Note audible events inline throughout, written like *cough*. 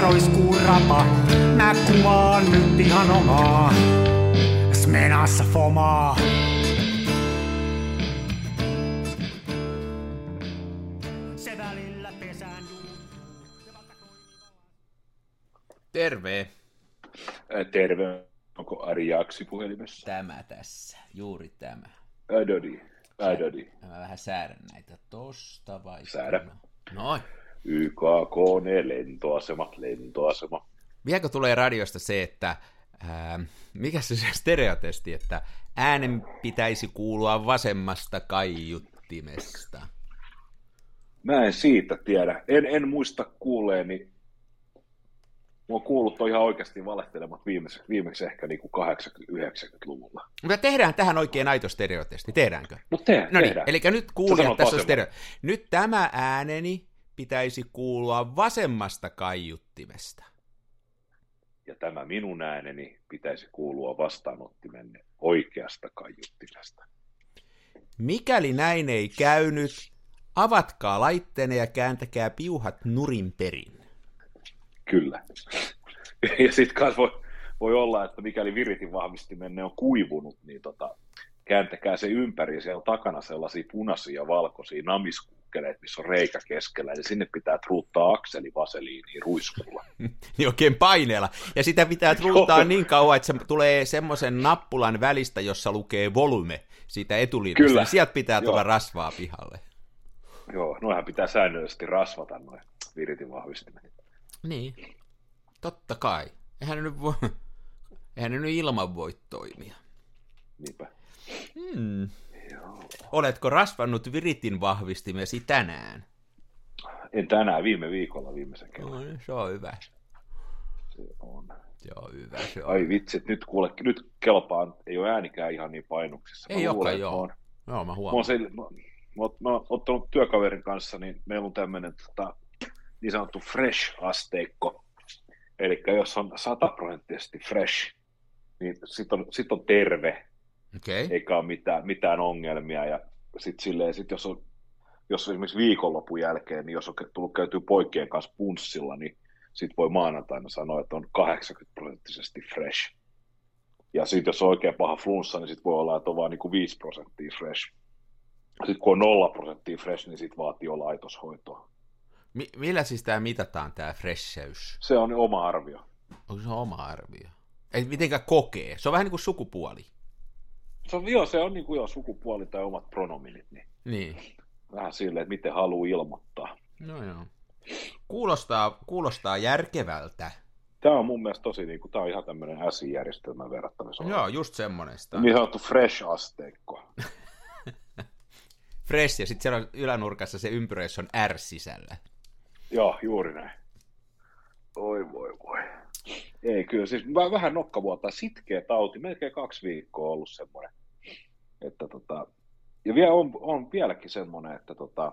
roiskuu rapa. Mä kuvaan nyt ihan omaa. Smenassa fomaa. Se välillä pesään Terve. Terve. Onko Ari Jaksi puhelimessa? Tämä tässä, juuri tämä. Ädödi. Ädödi. Mä vähän säädän näitä tosta vai? Säädä. Noin. YKK, ne lentoasema, lentoasema. Vieläkö tulee radiosta se, että ää, mikä se se stereotesti, että äänen pitäisi kuulua vasemmasta kaiuttimesta? Mä en siitä tiedä. En, en muista kuuleeni. Mä oon kuullut toi ihan oikeasti valehtelemat viimeksi, viimeksi ehkä niin kuin 80-90-luvulla. Mutta tehdään tähän oikein aito stereotesti, tehdäänkö? Mutta te, No niin, tehdään. eli nyt kuulijat, tässä on stereo. Nyt tämä ääneni pitäisi kuulua vasemmasta kaiuttimesta. Ja tämä minun ääneni pitäisi kuulua vastaanottimenne oikeasta kaiuttimesta. Mikäli näin ei käynyt, avatkaa laitteenne ja kääntäkää piuhat nurin perin. Kyllä. *laughs* Ja sitten voi, voi olla, että mikäli viritin vahvistimenne on kuivunut, niin tota, kääntäkää se ympäri ja siellä on takana sellaisia punaisia ja valkoisia namiskukkeleita, missä on reikä keskellä, ja sinne pitää truuttaa akseli vaseliiniin ruiskulla. *laughs* Niin oikein paineella. Ja sitä pitää *laughs* truuttaa niin kauan, että se tulee semmoisen nappulan välistä, jossa lukee volume siitä etuliitosta. Kyllä. Niin sieltä pitää tulla Joo. rasvaa pihalle. Joo, noihän pitää säännöllisesti rasvata noin viritin vahvistimet. Niin, totta kai. Eihän ne nyt, voi, eihän ne nyt ilman voi toimia. Niinpä. Hmm. Oletko rasvannut viritin vahvistimesi tänään? En tänään, viime viikolla viimeisen No, kerran. niin, se on hyvä. Se on. Se on hyvä. Se on. Ai vitsit, nyt kuule, nyt kelpaan, ei ole äänikään ihan niin painuksissa. Mä Ei olekaan, joo. mä oon- Joo, mä Mä oon, huomaan. se, mä, mä, mä oon ottanut työkaverin kanssa, niin meillä on tämmöinen tota, niin sanottu fresh-asteikko. Eli jos on sataprosenttisesti fresh, niin sitten on, sit on terve. Okay. eikä ole mitään, mitään ongelmia. Ja sitten silleen, sit jos on jos esimerkiksi viikonlopun jälkeen, niin jos on tullut käytyä poikien kanssa punssilla, niin sitten voi maanantaina sanoa, että on 80 prosenttisesti fresh. Ja sitten jos on oikein paha flunssa, niin sitten voi olla, että on vain niin 5 prosenttia fresh. Sitten kun on 0 prosenttia fresh, niin sitten vaatii jo laitoshoitoa. Mi- millä siis tämä mitataan, tämä fresheys? Se on oma arvio. Onko se oma arvio? Ei mitenkään kokee. Se on vähän niin kuin sukupuoli. Se on, joo, se on niin kuin jo sukupuoli tai omat pronominit, niin Niin. vähän silleen, että miten haluaa ilmoittaa. No joo. Kuulostaa, kuulostaa järkevältä. Tämä on mun mielestä tosi, niin kuin, tämä on ihan tämmöinen SI-järjestelmän verrattavissa. Joo, just semmonen sitä. Niin sanottu fresh-asteikko. *laughs* Fresh, ja sitten siellä on ylänurkassa se ympyrä, on R sisällä. Joo, juuri näin. Oi voi voi. Ei kyllä, siis vähän nokkavuotta, sitkeä tauti, melkein kaksi viikkoa ollut semmoinen. Että tota, ja vielä on, on vieläkin semmoinen, että tota,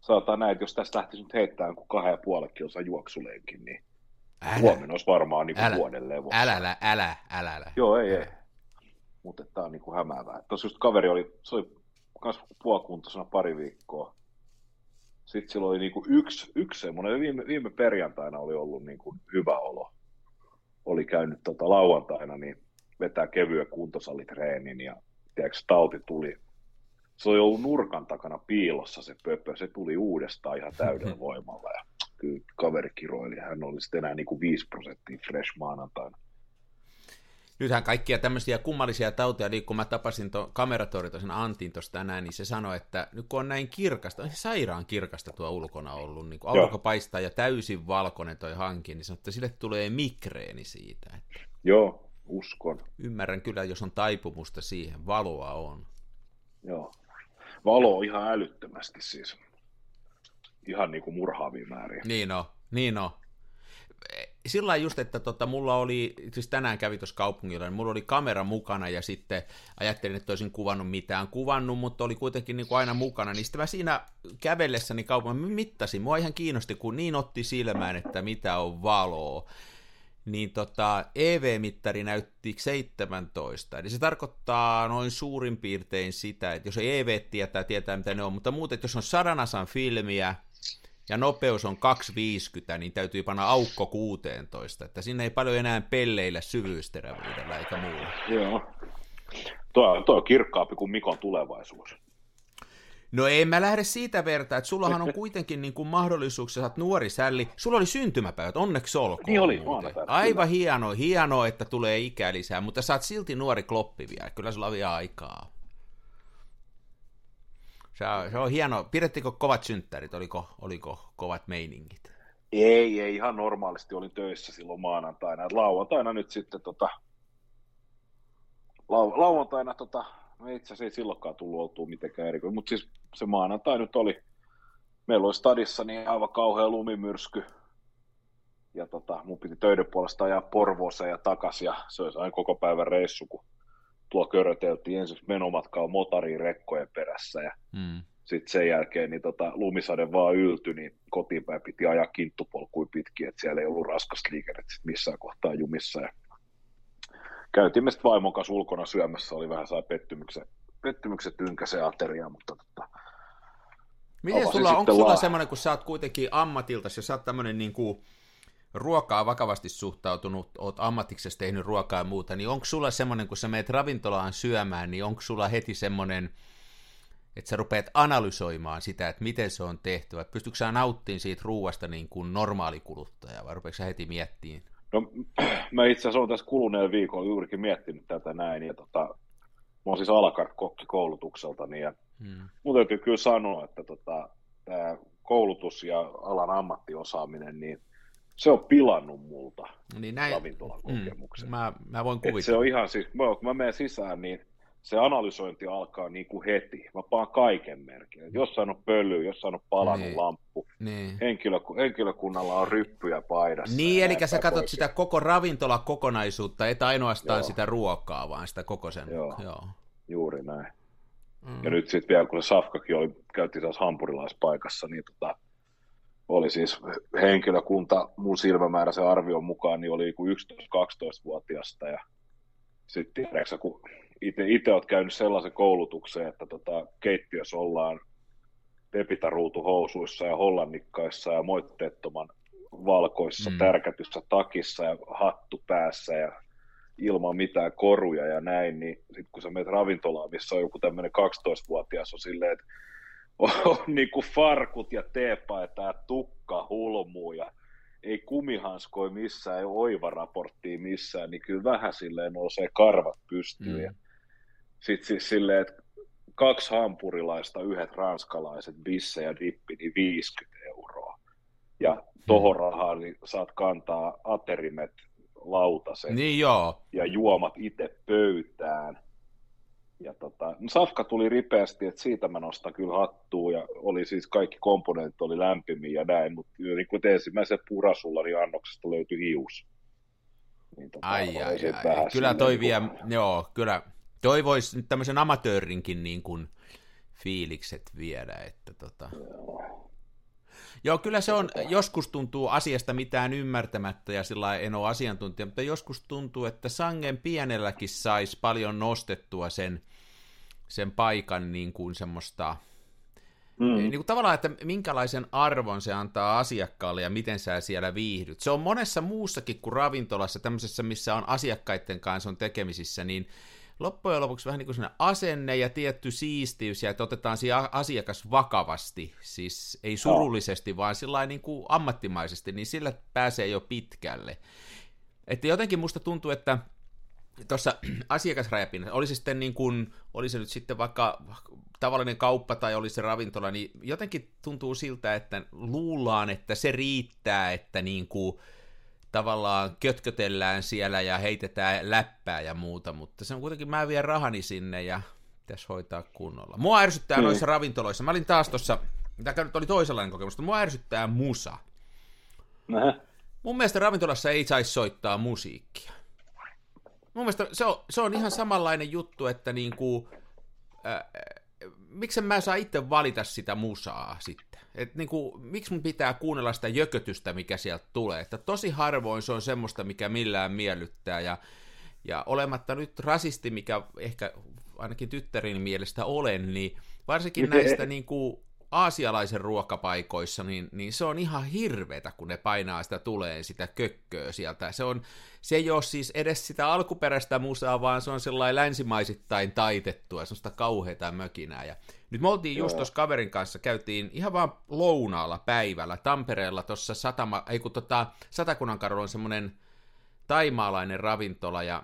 sanotaan näin, että jos tästä lähtisi nyt heittämään joku kahden ja puolen kilsa juoksulenkin, niin Älä, huomenna olisi varmaan niin Älä. vuoden levo. älä, älä, älä, älä, älä. Joo, ei, ei. Älä. Mutta tämä on niinku hämäävää. Tuossa just kaveri oli, se oli kans puolikuntoisena pari viikkoa. Sitten sillä oli niinku yksi, yksi semmoinen, viime, viime perjantaina oli ollut niinku hyvä olo. Oli käynyt tota lauantaina, niin vetää kevyen kuntosalitreenin ja tiedätkö, tauti tuli. Se oli ollut nurkan takana piilossa se pöpö, se tuli uudestaan ihan täydellä *laughs* voimalla. Ja kyllä kaveri kiroili, hän oli sitten enää niinku 5 prosenttia fresh maanantaina. Nythän kaikkia tämmöisiä kummallisia tauteja, niin kun mä tapasin tuon kameratoritosen Antin tuossa tänään, niin se sanoi, että nyt kun on näin kirkasta, on se sairaan kirkasta tuo ulkona ollut, niin kun aurinko paistaa ja täysin valkoinen toi hanki, niin sanoi, että sille tulee migreeni siitä. Että Joo, uskon. ymmärrän kyllä, jos on taipumusta siihen, valoa on. Joo. Valo on ihan älyttömästi siis. Ihan niin kuin murhaavia määriä. Niin on, niin on. Sillä just, että tota, mulla oli, siis tänään kävi tuossa kaupungilla, niin mulla oli kamera mukana ja sitten ajattelin, että olisin kuvannut mitään. Kuvannut, mutta oli kuitenkin niin kuin aina mukana, niin sitten mä siinä kävellessäni kaupan, mä mittasin, mua ihan kiinnosti, kun niin otti silmään, että mitä on valoa. Niin tota, EV-mittari näytti 17, eli se tarkoittaa noin suurin piirtein sitä, että jos ei EV tietää, tietää mitä ne on, mutta muuten, jos on sadanasan filmiä, ja nopeus on 250, niin täytyy panna aukko 16, että sinne ei paljon enää pelleillä syvyysterävyydellä eikä muulla. Joo. Tuo, tuo on kirkkaampi kuin Mikon tulevaisuus. No ei mä lähde siitä vertaa, että sullahan on kuitenkin niin kuin mahdollisuuksia, sä oot nuori sälli. Sulla oli syntymäpäivät, onneksi olkoon. Niin oli, muuten. Aivan hieno, hienoa, että tulee ikää lisää, mutta sä oot silti nuori kloppi vielä. Kyllä sulla on vielä aikaa. Se on, se on hieno. Pidettikö kovat synttärit? Oliko, oliko kovat meiningit? Ei, ei. Ihan normaalisti olin töissä silloin maanantaina. Lauantaina nyt sitten tota, lau, lauantaina tota, no itse asiassa ei silloinkaan tullut oltua mitenkään erikoinen, mutta siis se maanantai nyt oli, meillä oli stadissa niin aivan kauhea lumimyrsky, ja tota, mun piti töiden puolesta ajaa Porvooseen ja takas, ja se olisi aina koko päivän reissu, kun tuo köröteltiin ensin menomatkaa motariin rekkojen perässä, ja mm. sitten sen jälkeen niin tota, lumisade vaan yltyi, niin kotiinpäin piti ajaa kinttupolkuin pitkin, että siellä ei ollut raskasta liikennettä missään kohtaa jumissa, ja käytiin sitten vaimon kanssa ulkona syömässä, oli vähän sai pettymyksen, pettymyksen tynkäsen ateria, mutta tota, Miten sulla, onko sulla la... semmoinen, kun sä oot kuitenkin ammatilta, ja sä oot tämmöinen niin kuin ruokaa vakavasti suhtautunut, oot ammatiksessa tehnyt ruokaa ja muuta, niin onko sulla semmoinen, kun sä meet ravintolaan syömään, niin onko sulla heti semmoinen, että sä rupeat analysoimaan sitä, että miten se on tehty, että pystytkö sä nauttimaan siitä ruuasta niin kuin normaali kuluttaja, vai rupeatko sä heti miettimään? No, *clears throat* mä itse asiassa olen tässä kuluneen viikolla juurikin miettinyt tätä näin, ja tota, mä oon siis alakart-kokki koulutukselta, niin ja hmm. mun täytyy kyllä sanoa, että tota, tämä koulutus ja alan ammattiosaaminen, niin se on pilannut multa niin näin, ravintolan kokemuksen. Mm, mä, mä voin kuvitella. se on ihan siis, kun mä menen sisään, niin se analysointi alkaa niin kuin heti. Mä paan kaiken merkin. Jossain on pöly, jossain on palannut niin. lamppu. Niin. Henkilö, henkilökunnalla on ryppyjä paidassa. Niin, eli sä katsot sitä koko ravintola-kokonaisuutta, et ainoastaan Joo. sitä ruokaa, vaan sitä koko sen. Joo, Joo. juuri näin. Mm. Ja nyt sitten vielä, kun se Safkakin oli, käytti taas hampurilaispaikassa, niin tota, oli siis henkilökunta mun silmämääräisen arvion mukaan, niin oli 11-12-vuotiasta ja sitten tiedätkö, kun itse olet käynyt sellaisen koulutuksen, että tota, keittiössä ollaan pepitaruutuhousuissa ja hollannikkaissa ja moitteettoman valkoissa mm. tärkätyssä takissa ja hattu päässä ja ilman mitään koruja ja näin, niin sitten kun sä menet ravintolaan, missä on joku tämmöinen 12-vuotias on silleen, että on, niin kuin farkut ja teepaita ja tukka hulmuu ja ei kumihanskoi missään, ei oivaraporttia missään, niin kyllä vähän silleen nousee karvat pystyyn. Mm. Sitten siis silleen, että kaksi hampurilaista, yhdet ranskalaiset, bisse ja dippi, niin 50 euroa. Ja tohon rahaan niin saat kantaa aterimet, lautasen niin joo. ja juomat itse pöytään. Ja tota, no Safka tuli ripeästi, että siitä mä nostan kyllä hattua ja oli siis kaikki komponentit oli lämpimiä ja näin, mutta niin kuin ensimmäisen purasulla niin annoksesta löytyi hius. Niin tota, ai, ai, ai. Kyllä toi niin vie, joo, kyllä toi voisi nyt tämmöisen amatöörinkin niin kuin fiilikset viedä, että tota... Joo. Joo, kyllä se on, joskus tuntuu asiasta mitään ymmärtämättä ja sillä en ole asiantuntija, mutta joskus tuntuu, että sangen pienelläkin saisi paljon nostettua sen, sen paikan niin kuin semmoista, mm. niin kuin tavallaan, että minkälaisen arvon se antaa asiakkaalle ja miten sä siellä viihdyt. Se on monessa muussakin kuin ravintolassa, tämmöisessä, missä on asiakkaiden kanssa on tekemisissä, niin loppujen lopuksi vähän niin kuin asenne ja tietty siistiys, ja että otetaan siinä asiakas vakavasti, siis ei surullisesti, vaan sillä niin kuin ammattimaisesti, niin sillä pääsee jo pitkälle. Että jotenkin musta tuntuu, että tuossa *clears throat* asiakasrajapinnassa, oli se sitten niin kuin, oli se nyt sitten vaikka tavallinen kauppa tai oli se ravintola, niin jotenkin tuntuu siltä, että luullaan, että se riittää, että niin kuin, tavallaan kötkötellään siellä ja heitetään läppää ja muuta, mutta se on kuitenkin, mä vien rahani sinne ja pitäisi hoitaa kunnolla. Mua ärsyttää mm. noissa ravintoloissa, mä olin taas tuossa, tämä nyt oli toisenlainen kokemus, mutta mua ärsyttää musa. Nähä. Mun mielestä ravintolassa ei saisi soittaa musiikkia. Mun mielestä se on, se on ihan samanlainen juttu, että niinku, äh, miksen mä saa itse valita sitä musaa sitten? Et niin kuin, miksi mun pitää kuunnella sitä jökötystä, mikä sieltä tulee? Että tosi harvoin se on semmoista, mikä millään miellyttää. Ja, ja olematta nyt rasisti, mikä ehkä ainakin tyttärin mielestä olen, niin varsinkin näistä niin kuin, aasialaisen ruokapaikoissa, niin, niin se on ihan hirveetä, kun ne painaa sitä tulee sitä kökköä sieltä. Se, on, se ei ole siis edes sitä alkuperäistä musaa, vaan se on sellainen länsimaisittain taitettua, sellaista kauheita mökinää. Ja nyt me oltiin just tuossa kaverin kanssa, käytiin ihan vaan lounaalla päivällä Tampereella tuossa satama, ei kun tota, Satakunnan on semmoinen taimaalainen ravintola, ja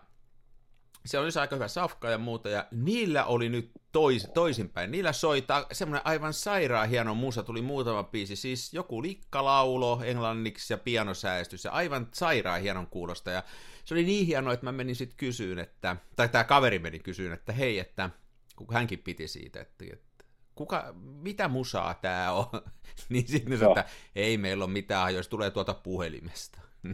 se oli aika hyvä safka ja muuta, ja niillä oli nyt tois, toisinpäin. Niillä soi ta- semmoinen aivan sairaan hieno musa, tuli muutama biisi, siis joku likkalaulo englanniksi ja pianosäästys, ja aivan sairaan hienon kuulosta, ja se oli niin hienoa, että mä menin sitten kysyyn, että, tai tämä kaveri meni kysyyn, että hei, että kun hänkin piti siitä, että, että kuka, mitä musaa tämä on, *laughs* niin sitten sanoi, että ei meillä ole mitään, jos tulee tuolta puhelimesta. *laughs*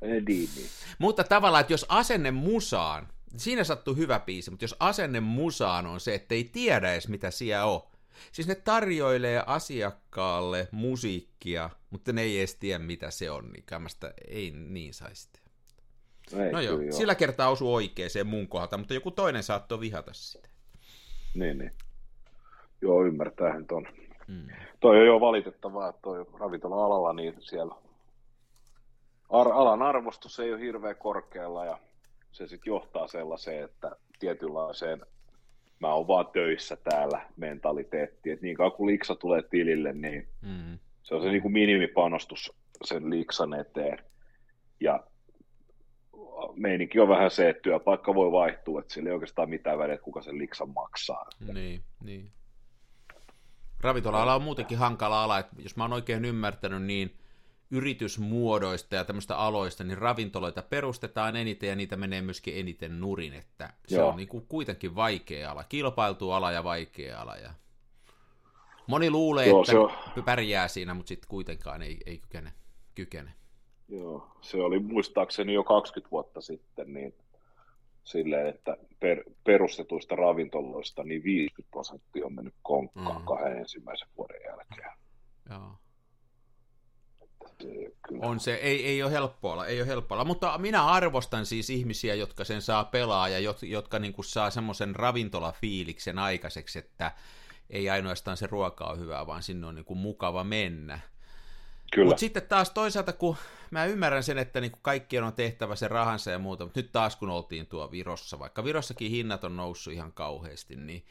Niin, niin. Mutta tavallaan, että jos asenne musaan, siinä sattuu hyvä biisi, mutta jos asenne musaan on se, että ei tiedä edes mitä siellä on. Siis ne tarjoilee asiakkaalle musiikkia, mutta ne ei edes tiedä mitä se on, niin kämmästä ei niin saisi Ei, No joo, kyllä sillä kertaa osu oikeeseen mun kohdalta, mutta joku toinen saattoi vihata sitä. Niin, niin. Joo, ymmärtäähän ton. Mm. Toi on jo valitettavaa, että toi ravintola-alalla, niin siellä ar- alan arvostus ei ole hirveän korkealla ja se sitten johtaa sellaiseen, että tietynlaiseen mä oon vaan töissä täällä mentaliteetti, että niin kauan kun liksa tulee tilille, niin Mm. se on se niin kuin minimipanostus sen liksan eteen. Ja meininki on vähän se, että työpaikka voi vaihtua, että sillä ei oikeastaan mitään väliä, että kuka sen liksan maksaa. Niin, niin. Ravintola-ala on muutenkin hankala ala, että jos mä oon oikein ymmärtänyt, niin yritysmuodoista ja tämmöistä aloista, niin ravintoloita perustetaan eniten ja niitä menee myöskin eniten nurin, että se Joo. on niin kuin kuitenkin vaikea ala, kilpailtu ala ja vaikea ala. Ja... Moni luulee, Joo, että se on- pärjää siinä, mutta sitten kuitenkaan ei, ei kykene. kykene. Joo, se oli muistaakseni jo 20 vuotta sitten, niin silleen, että per, perustetuista ravintoloista niin 50 prosenttia on mennyt konkkaan mm. kahden ensimmäisen vuoden jälkeen. Joo. Kyllä. On se, ei, ei ole helppoa olla, ei ole helppoa olla, mutta minä arvostan siis ihmisiä, jotka sen saa pelaa ja jot, jotka niin kuin saa semmoisen ravintolafiiliksen aikaiseksi, että ei ainoastaan se ruoka ole hyvää, vaan sinne on niin kuin mukava mennä. Mutta sitten taas toisaalta, kun mä ymmärrän sen, että niin kaikkien on tehtävä se rahansa ja muuta, mutta nyt taas kun oltiin tuo Virossa, vaikka Virossakin hinnat on noussut ihan kauheasti, niin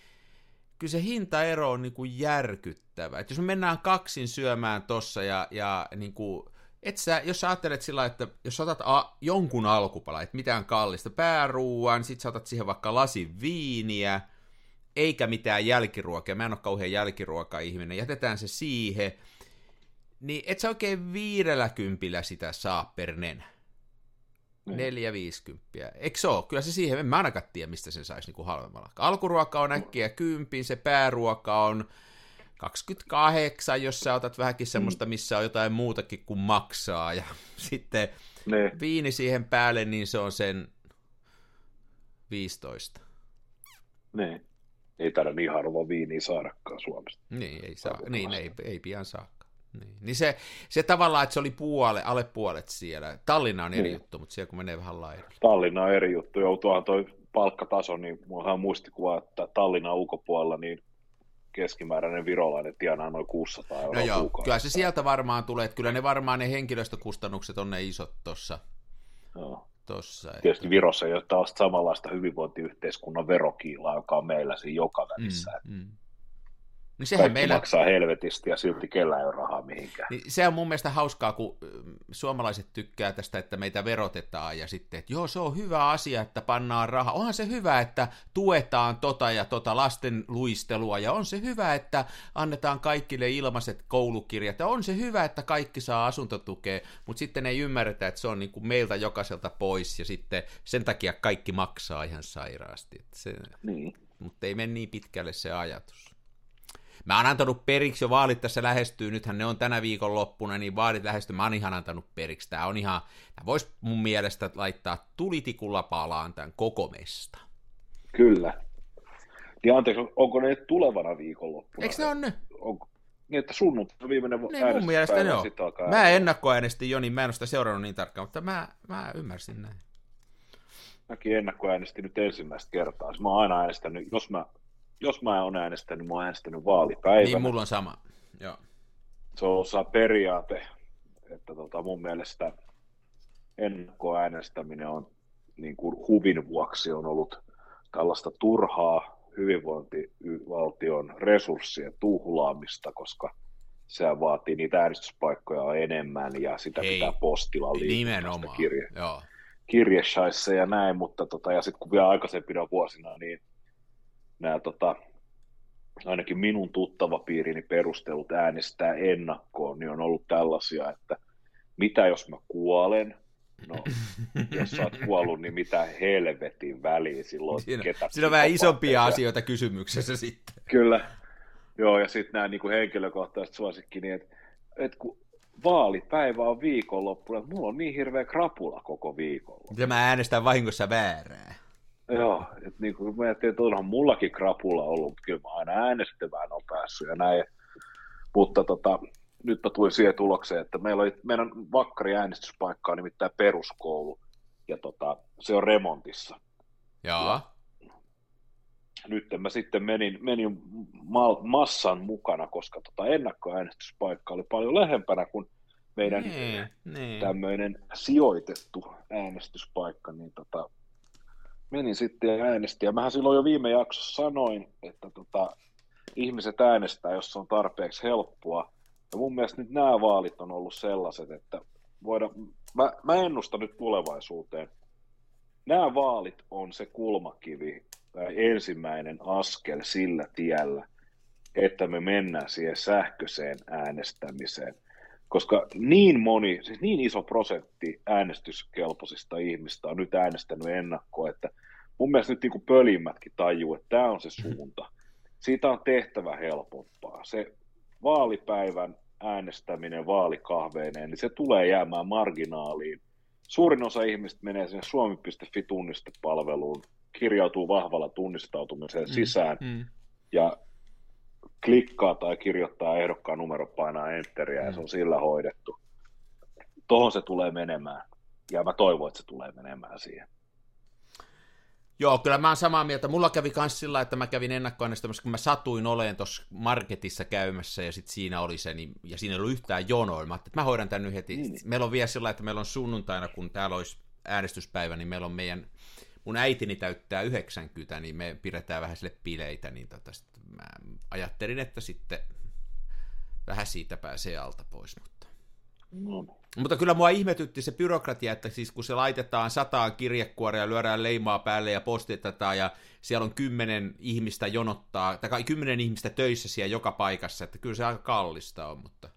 kyllä se hintaero on niin kuin järkyttävä. Et jos me mennään kaksin syömään tossa ja, ja niin kuin, et sä, jos sä ajattelet sillä, että jos sä otat a, jonkun alkupala, että mitään kallista pääruuan, sit sä otat siihen vaikka lasin viiniä, eikä mitään jälkiruokaa, mä en ole kauhean jälkiruoka-ihminen, jätetään se siihen, niin et sä oikein viidellä kympillä sitä saa per nenä. Niin. Neljä viisikymppiä. Eikö se ole? Kyllä se siihen, en mä ainakaan tiedä, mistä sen saisi niinku halvemmalla. Alkuruoka on äkkiä kympin, se pääruoka on 28, jos sä otat vähänkin semmoista, missä on jotain muutakin kuin maksaa. Ja *laughs* sitten niin, viini siihen päälle, niin se on sen 15. niin. Ei taida niin harvoin viiniä saadakaan Suomesta. Niin, ei, saa, niin ei, ei pian saakaan. Niin, niin se, se tavallaan, että se oli puole, alle puolet siellä. Tallinna on eri Niin. juttu, mutta siellä kun menee vähän laidalle. Tallinna on eri juttu, joutuuhan toi palkkataso, niin mulla on muistikuva, että Tallinnan ulkopuolella niin keskimääräinen virolainen tienaa noin 600 euroa No joo, kuukaudessa. kyllä se sieltä varmaan tulee, että kyllä ne varmaan ne henkilöstökustannukset on ne isot tuossa. Joo. Tossa, Tietysti Virossa ei ole samanlaista hyvinvointiyhteiskunnan verokiilaa, joka on meillä siinä joka välissä. mm, mm. Niin sehän Kaikki meillä, maksaa helvetisti ja silti kellä ei ole rahaa mihinkään. niin se on mun mielestä hauskaa, kun suomalaiset tykkää tästä, että meitä verotetaan ja sitten, että joo, se on hyvä asia, että pannaan rahaa. Onhan se hyvä, että tuetaan tota ja tota lasten luistelua ja on se hyvä, että annetaan kaikille ilmaiset koulukirjat ja on se hyvä, että kaikki saa asuntotukea, mutta sitten ei ymmärretä, että se on niin kuin meiltä jokaiselta pois ja sitten sen takia kaikki maksaa ihan sairaasti. Että se, Niin. mutta ei mene niin pitkälle se ajatus. Mä oon antanut periksi jo vaalit tässä lähestyy, nythän ne on tänä viikon loppuna, niin vaalit lähestyy, mä oon ihan antanut periksi. Tää on ihan, tää vois mun mielestä laittaa tulitikulla palaan tämän koko mesta. Kyllä. Niin anteeksi, onko ne tulevana viikonloppuna? Eikö ne on nyt? Onko, niin, että sunnuntai viimeinen Niin mun mielestä ne on. Mä ennakkoäänestin jo, niin mä en ole sitä seurannut niin tarkkaan, mutta mä, mä ymmärsin näin. Mäkin ennakkoäänestin nyt ensimmäistä kertaa. Mä oon aina äänestänyt, jos mä, jos mä oon äänestänyt, mä oon äänestänyt vaalipäivänä. Niin mulla on sama. Joo. Se on osa periaate, että tota, mun mielestä ennakkoäänestäminen on niin kuin huvin vuoksi on ollut tällaista turhaa hyvinvointivaltion resurssien tuhlaamista, koska se vaatii niitä äänestyspaikkoja enemmän ja sitä Hei, pitää postilla liikkua Nimenomaan. kirje, Joo. kirjeshaissa ja näin, mutta tota, ja sitten kun vielä aikaisempina vuosina, niin nämä tota, ainakin minun tuttava piirini perustelut äänestää ennakkoon, niin on ollut tällaisia, että mitä jos mä kuolen, no *laughs* jos sä oot kuollut, niin mitä helvetin väliä silloin, Siinä, ketä siinä on vähän isompia asioita kysymyksessä sitten. Kyllä, joo, ja sitten nämä niin henkilökohtaiset suosikki, niin että et kun vaalipäivä on viikonloppuna, että mulla on niin hirveä krapula koko viikolla. Ja mä äänestän vahingossa väärää. Joo, että niin kuin ajattelin, että onhan mullakin krapula ollut, mutta kyllä mä aina äänestämään on päässyt ja näin. Mutta tota, nyt mä tulin siihen tulokseen, että meillä oli, meidän vakkari äänestyspaikka on nimittäin peruskoulu, ja tota, se on remontissa. Joo. Nyt mä sitten menin, menin ma- massan mukana, koska tota ennakkoäänestyspaikka oli paljon lähempänä kuin meidän Niin, niin. tämmöinen sijoitettu äänestyspaikka, niin tota, menin sitten ja äänestin. Ja mähän silloin jo viime jaksossa sanoin, että tota, ihmiset äänestää, jos se on tarpeeksi helppoa. Ja mun mielestä nyt nämä vaalit on ollut sellaiset, että voida, mä, mä ennustan nyt tulevaisuuteen. Nämä vaalit on se kulmakivi tai ensimmäinen askel sillä tiellä, että me mennään siihen sähköiseen äänestämiseen koska niin moni, siis niin iso prosentti äänestyskelpoisista ihmistä on nyt äänestänyt ennakkoa, että mun mielestä nyt niin kuin pölimmätkin tajuu, että tämä on se suunta. Siitä on tehtävä helpompaa. Se vaalipäivän äänestäminen vaalikahveineen, niin se tulee jäämään marginaaliin. Suurin osa ihmistä menee sinne suomi.fi tunnistepalveluun, kirjautuu vahvalla tunnistautumiseen sisään, Mm. ja klikkaa tai kirjoittaa ehdokkaan numero, painaa enteriä ja se on sillä hoidettu. Tuohon se tulee menemään. Ja mä toivon, että se tulee menemään siihen. Joo, kyllä mä oon samaa mieltä. Mulla kävi myös sillä, että mä kävin ennakkoäänestämässä, kun mä satuin oleen tuossa marketissa käymässä ja sitten siinä oli se, niin, ja siinä ei ollut yhtään jonoa. Mä että mä hoidan tän nyt heti. Niin. Meillä on vielä sillä, että meillä on sunnuntaina, kun täällä olisi äänestyspäivä, niin meillä on meidän, mun äitini täyttää 90, niin me pidetään vähän sille bileitä, niin tota, sit mä ajattelin, että sitten vähän siitä pääsee alta pois, mutta... No. Mutta kyllä mua ihmetytti se byrokratia, että siis kun se laitetaan sataan kirjekuoria, lyödään leimaa päälle ja postitetaan ja siellä on kymmenen ihmistä jonottaa, tai kymmenen ihmistä töissä siellä joka paikassa, että kyllä se aika kallista on, mutta...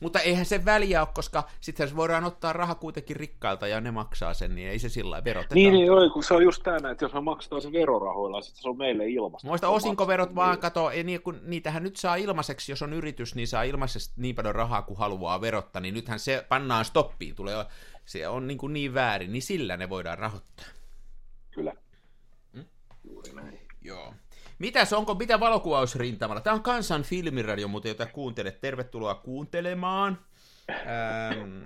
Mutta eihän se väliä ole, koska sitten voidaan ottaa raha kuitenkin rikkailta ja ne maksaa sen, niin ei se sillä lailla veroteta. Niin, niin joo, kun se on just tämä, että jos me maksetaan se verorahoilla, sitten se on meille ilmasta. Muista osinkoverot vaan, kato, ei niin, kun niitähän nyt saa ilmaiseksi, jos on yritys, niin saa ilmaisesti niin paljon rahaa kuin haluaa verottaa, niin nythän se pannaan stoppiin, tulee, se on niin, kuin niin väärin, niin sillä ne voidaan rahoittaa. Kyllä. Mm? Juuri näin. Joo. Mitäs, onko mitä valokuvausrintamalla? Tämä on Kansan filmiradio, mutta jota kuuntelet. Tervetuloa kuuntelemaan. Ähm,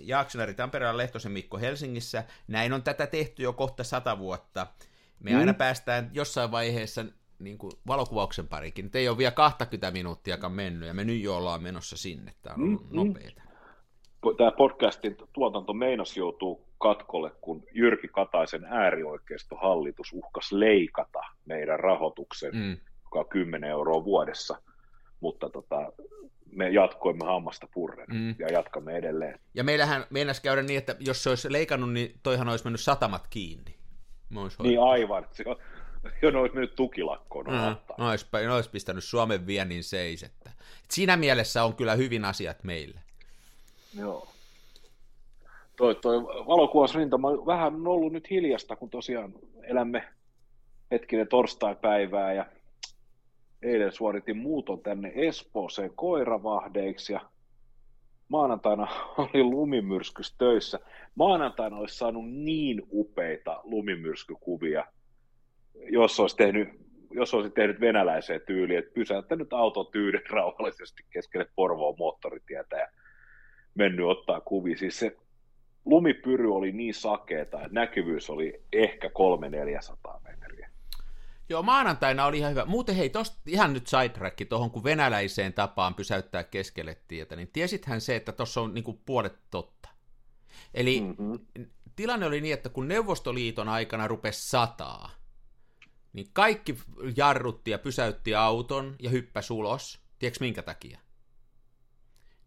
Jaaksonari Tampereella, Lehtosen Mikko Helsingissä. Näin on tätä tehty jo kohta sata vuotta. Me mm. aina päästään jossain vaiheessa niin kuin valokuvauksen parikin. Nyt ei ole vielä 20 minuuttiakaan mennyt, ja me nyt jo ollaan menossa sinne. Tämä on ollut Mm, mm. Tämä podcastin tuotanto meinas joutuu katkolle, kun Jyrki Kataisen äärioikeistohallitus uhkas leikata meidän rahoituksen, Mm. joka on 10 euroa vuodessa. Mutta tota, me jatkoimme hammasta purren Mm. ja jatkamme edelleen. Ja meillähän meinas käydä niin, että jos se olisi leikannut, niin toihan olisi mennyt satamat kiinni. Niin aivan. Jo *laughs* ne olisi mennyt tukilakkoon. No, no, olisi, no olisi pistänyt Suomen viennin seis. Että. Et siinä mielessä on kyllä hyvin asiat meillä. Joo. Toi, toi valokuvausrintama vähän on ollut nyt hiljasta, kun tosiaan elämme hetkinen torstai-päivää ja eilen suoritin muuton tänne Espooseen koiravahdeiksi ja maanantaina *laughs* oli lumimyrskys töissä. Maanantaina olisi saanut niin upeita lumimyrskykuvia, jos olisi tehnyt, jos olisi tehnyt venäläiseen tyyliin, että pysäyttänyt auton tyyden *laughs* rauhallisesti keskelle Porvoon moottoritietä ja mennyt ottaa kuvia. Siis se lumipyry oli niin sakeeta, että näkyvyys oli ehkä 300-400 metriä. Joo, maanantaina oli ihan hyvä. Muuten hei, tosta ihan nyt sidetrack tuohon, kun venäläiseen tapaan pysäyttää keskelle tietä, niin tiesithän se, että tuossa on niinku puolet totta. Eli mm-hmm. tilanne oli niin, että kun Neuvostoliiton aikana rupesi sataa, niin kaikki jarrutti ja pysäytti auton ja hyppäsi ulos. Tiedätkö minkä takia?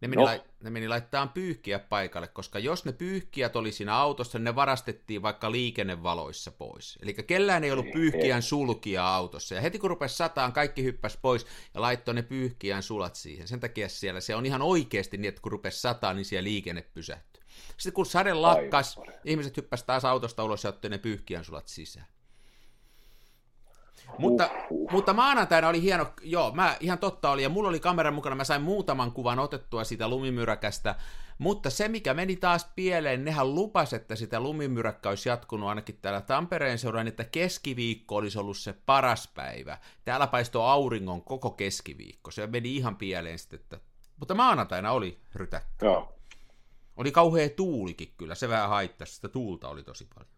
Ne meni, no. lai, ne meni laittaa pyyhkiä paikalle, koska jos ne pyyhkiät oli siinä autossa, ne varastettiin vaikka liikennevaloissa pois. Eli kellään ei ollut pyyhkiän sulkia autossa. Ja heti kun rupesi sataan, kaikki hyppäsi pois ja laittoi ne pyyhkiän sulat siihen. Sen takia siellä se on ihan oikeasti niin, että kun rupesi sataa, niin siellä liikenne pysähtyi. Sitten kun sade lakkas, Aivan. ihmiset hyppäsivät taas autosta ulos ja otti ne pyyhkiän sulat sisään. Mutta, uh, mutta maanantaina oli hieno, joo, mä ihan totta oli, ja mulla oli kameran mukana, mä sain muutaman kuvan otettua siitä lumimyräkästä, mutta se, mikä meni taas pieleen, nehän lupas, että sitä lumimyräkkä olisi jatkunut ainakin täällä Tampereen seuraan, että keskiviikko olisi ollut se paras päivä. Täällä paistoi auringon koko keskiviikko, se meni ihan pieleen sitten, että... mutta maanantaina oli rytäkkä. Joo. Oli kauhea tuulikin kyllä, se vähän haittasi, sitä tuulta oli tosi paljon.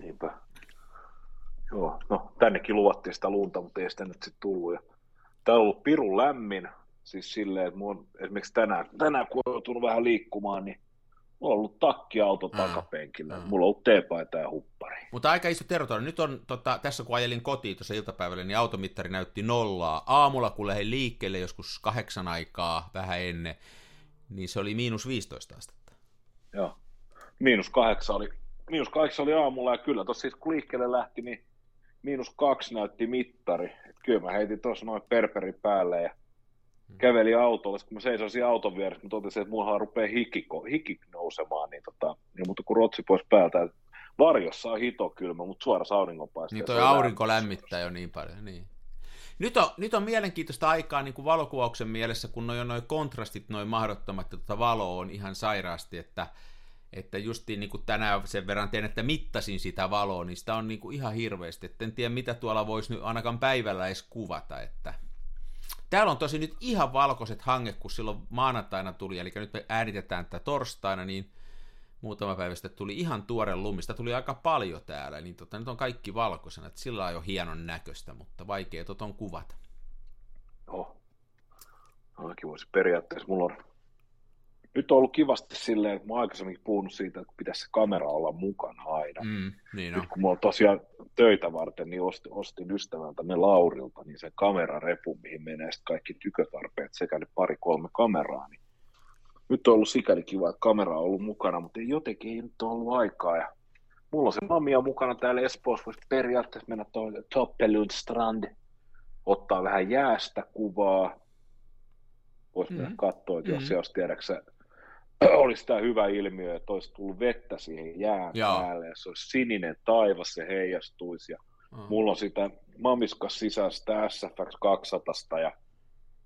Niinpä. Joo, no tännekin luvattiin sitä lunta, mutta ei sitä nyt sitten tullut. Ja täällä on ollut pirun lämmin, siis silleen, että mun, esimerkiksi tänään, tänään kun on joutunut vähän liikkumaan, niin mulla on ollut takkiauto mm. takapenkillä. Mm. Mulla on ollut teepaita ja huppari. Mutta aika iso tervetuloa. Nyt on, tota, tässä kun ajelin kotiin tuossa iltapäivällä, niin automittari näytti nollaa. Aamulla kun lähdin liikkeelle joskus kahdeksan aikaa vähän ennen, niin se oli miinus 15 astetta. Joo. Miinus kahdeksan oli, miinus kahdeksan oli aamulla ja kyllä tuossa siis kun liikkeelle lähti, niin miinus kaksi näytti mittari. Et kyllä mä heitin tuossa noin perperi päälle ja hmm. käveli autolle. Sitten kun mä seisoisin auton vieressä, mä totesin, että mullahan rupeaa hiki, hiki nousemaan, niin, tota, niin mutta kun rotsi pois päältä, varjossa on hito kylmä, mutta suora auringonpaiste. Niin toi aurinko lämmittää jo niin paljon, niin. Nyt on, nyt on mielenkiintoista aikaa niin kuin valokuvauksen mielessä, kun noin noi kontrastit, noin mahdottomat, että tota valo on ihan sairaasti, että että justiin niin kuin tänään sen verran teen, että mittasin sitä valoa, niin sitä on niin kuin ihan hirveästi. että en tiedä, mitä tuolla voisi nyt ainakaan päivällä edes kuvata. Että... Täällä on tosi nyt ihan valkoiset hange, kun silloin maanantaina tuli, eli nyt me äänitetään tätä torstaina, niin muutama päivä sitten tuli ihan tuore lumista, tuli aika paljon täällä, niin tota, nyt on kaikki valkoisena, että sillä on jo hienon näköistä, mutta vaikea on kuvata. Joo. No, voisi periaatteessa, mulla on nyt on ollut kivasti silleen, että mä oon aikaisemmin puhunut siitä, että pitäisi se kamera olla mukana aina. Mm, niin nyt kun mä oon tosiaan töitä varten, niin ostin, ostin ystävältä ne Laurilta, niin se kamerarepu, mihin menee sitten kaikki tykötarpeet sekä ne pari-kolme kameraa, niin nyt on ollut sikäli kiva, että kamera on ollut mukana, mutta ei jotenkin ei nyt ole ollut aikaa. Ja mulla on se mamia mukana täällä Espoossa, voisi periaatteessa mennä tuohon Toppelund Strand, ottaa vähän jäästä kuvaa, voisi mm-hmm. katsoa, että jos mm-hmm. se olisi tiedäksä *clears throat* olisi tämä hyvä ilmiö, että olisi tullut vettä siihen jään Joo. päälle, ja se olisi sininen taivas, se heijastuisi, ja mm. mulla on sitä mamiskas sisäistä SFX 200 ja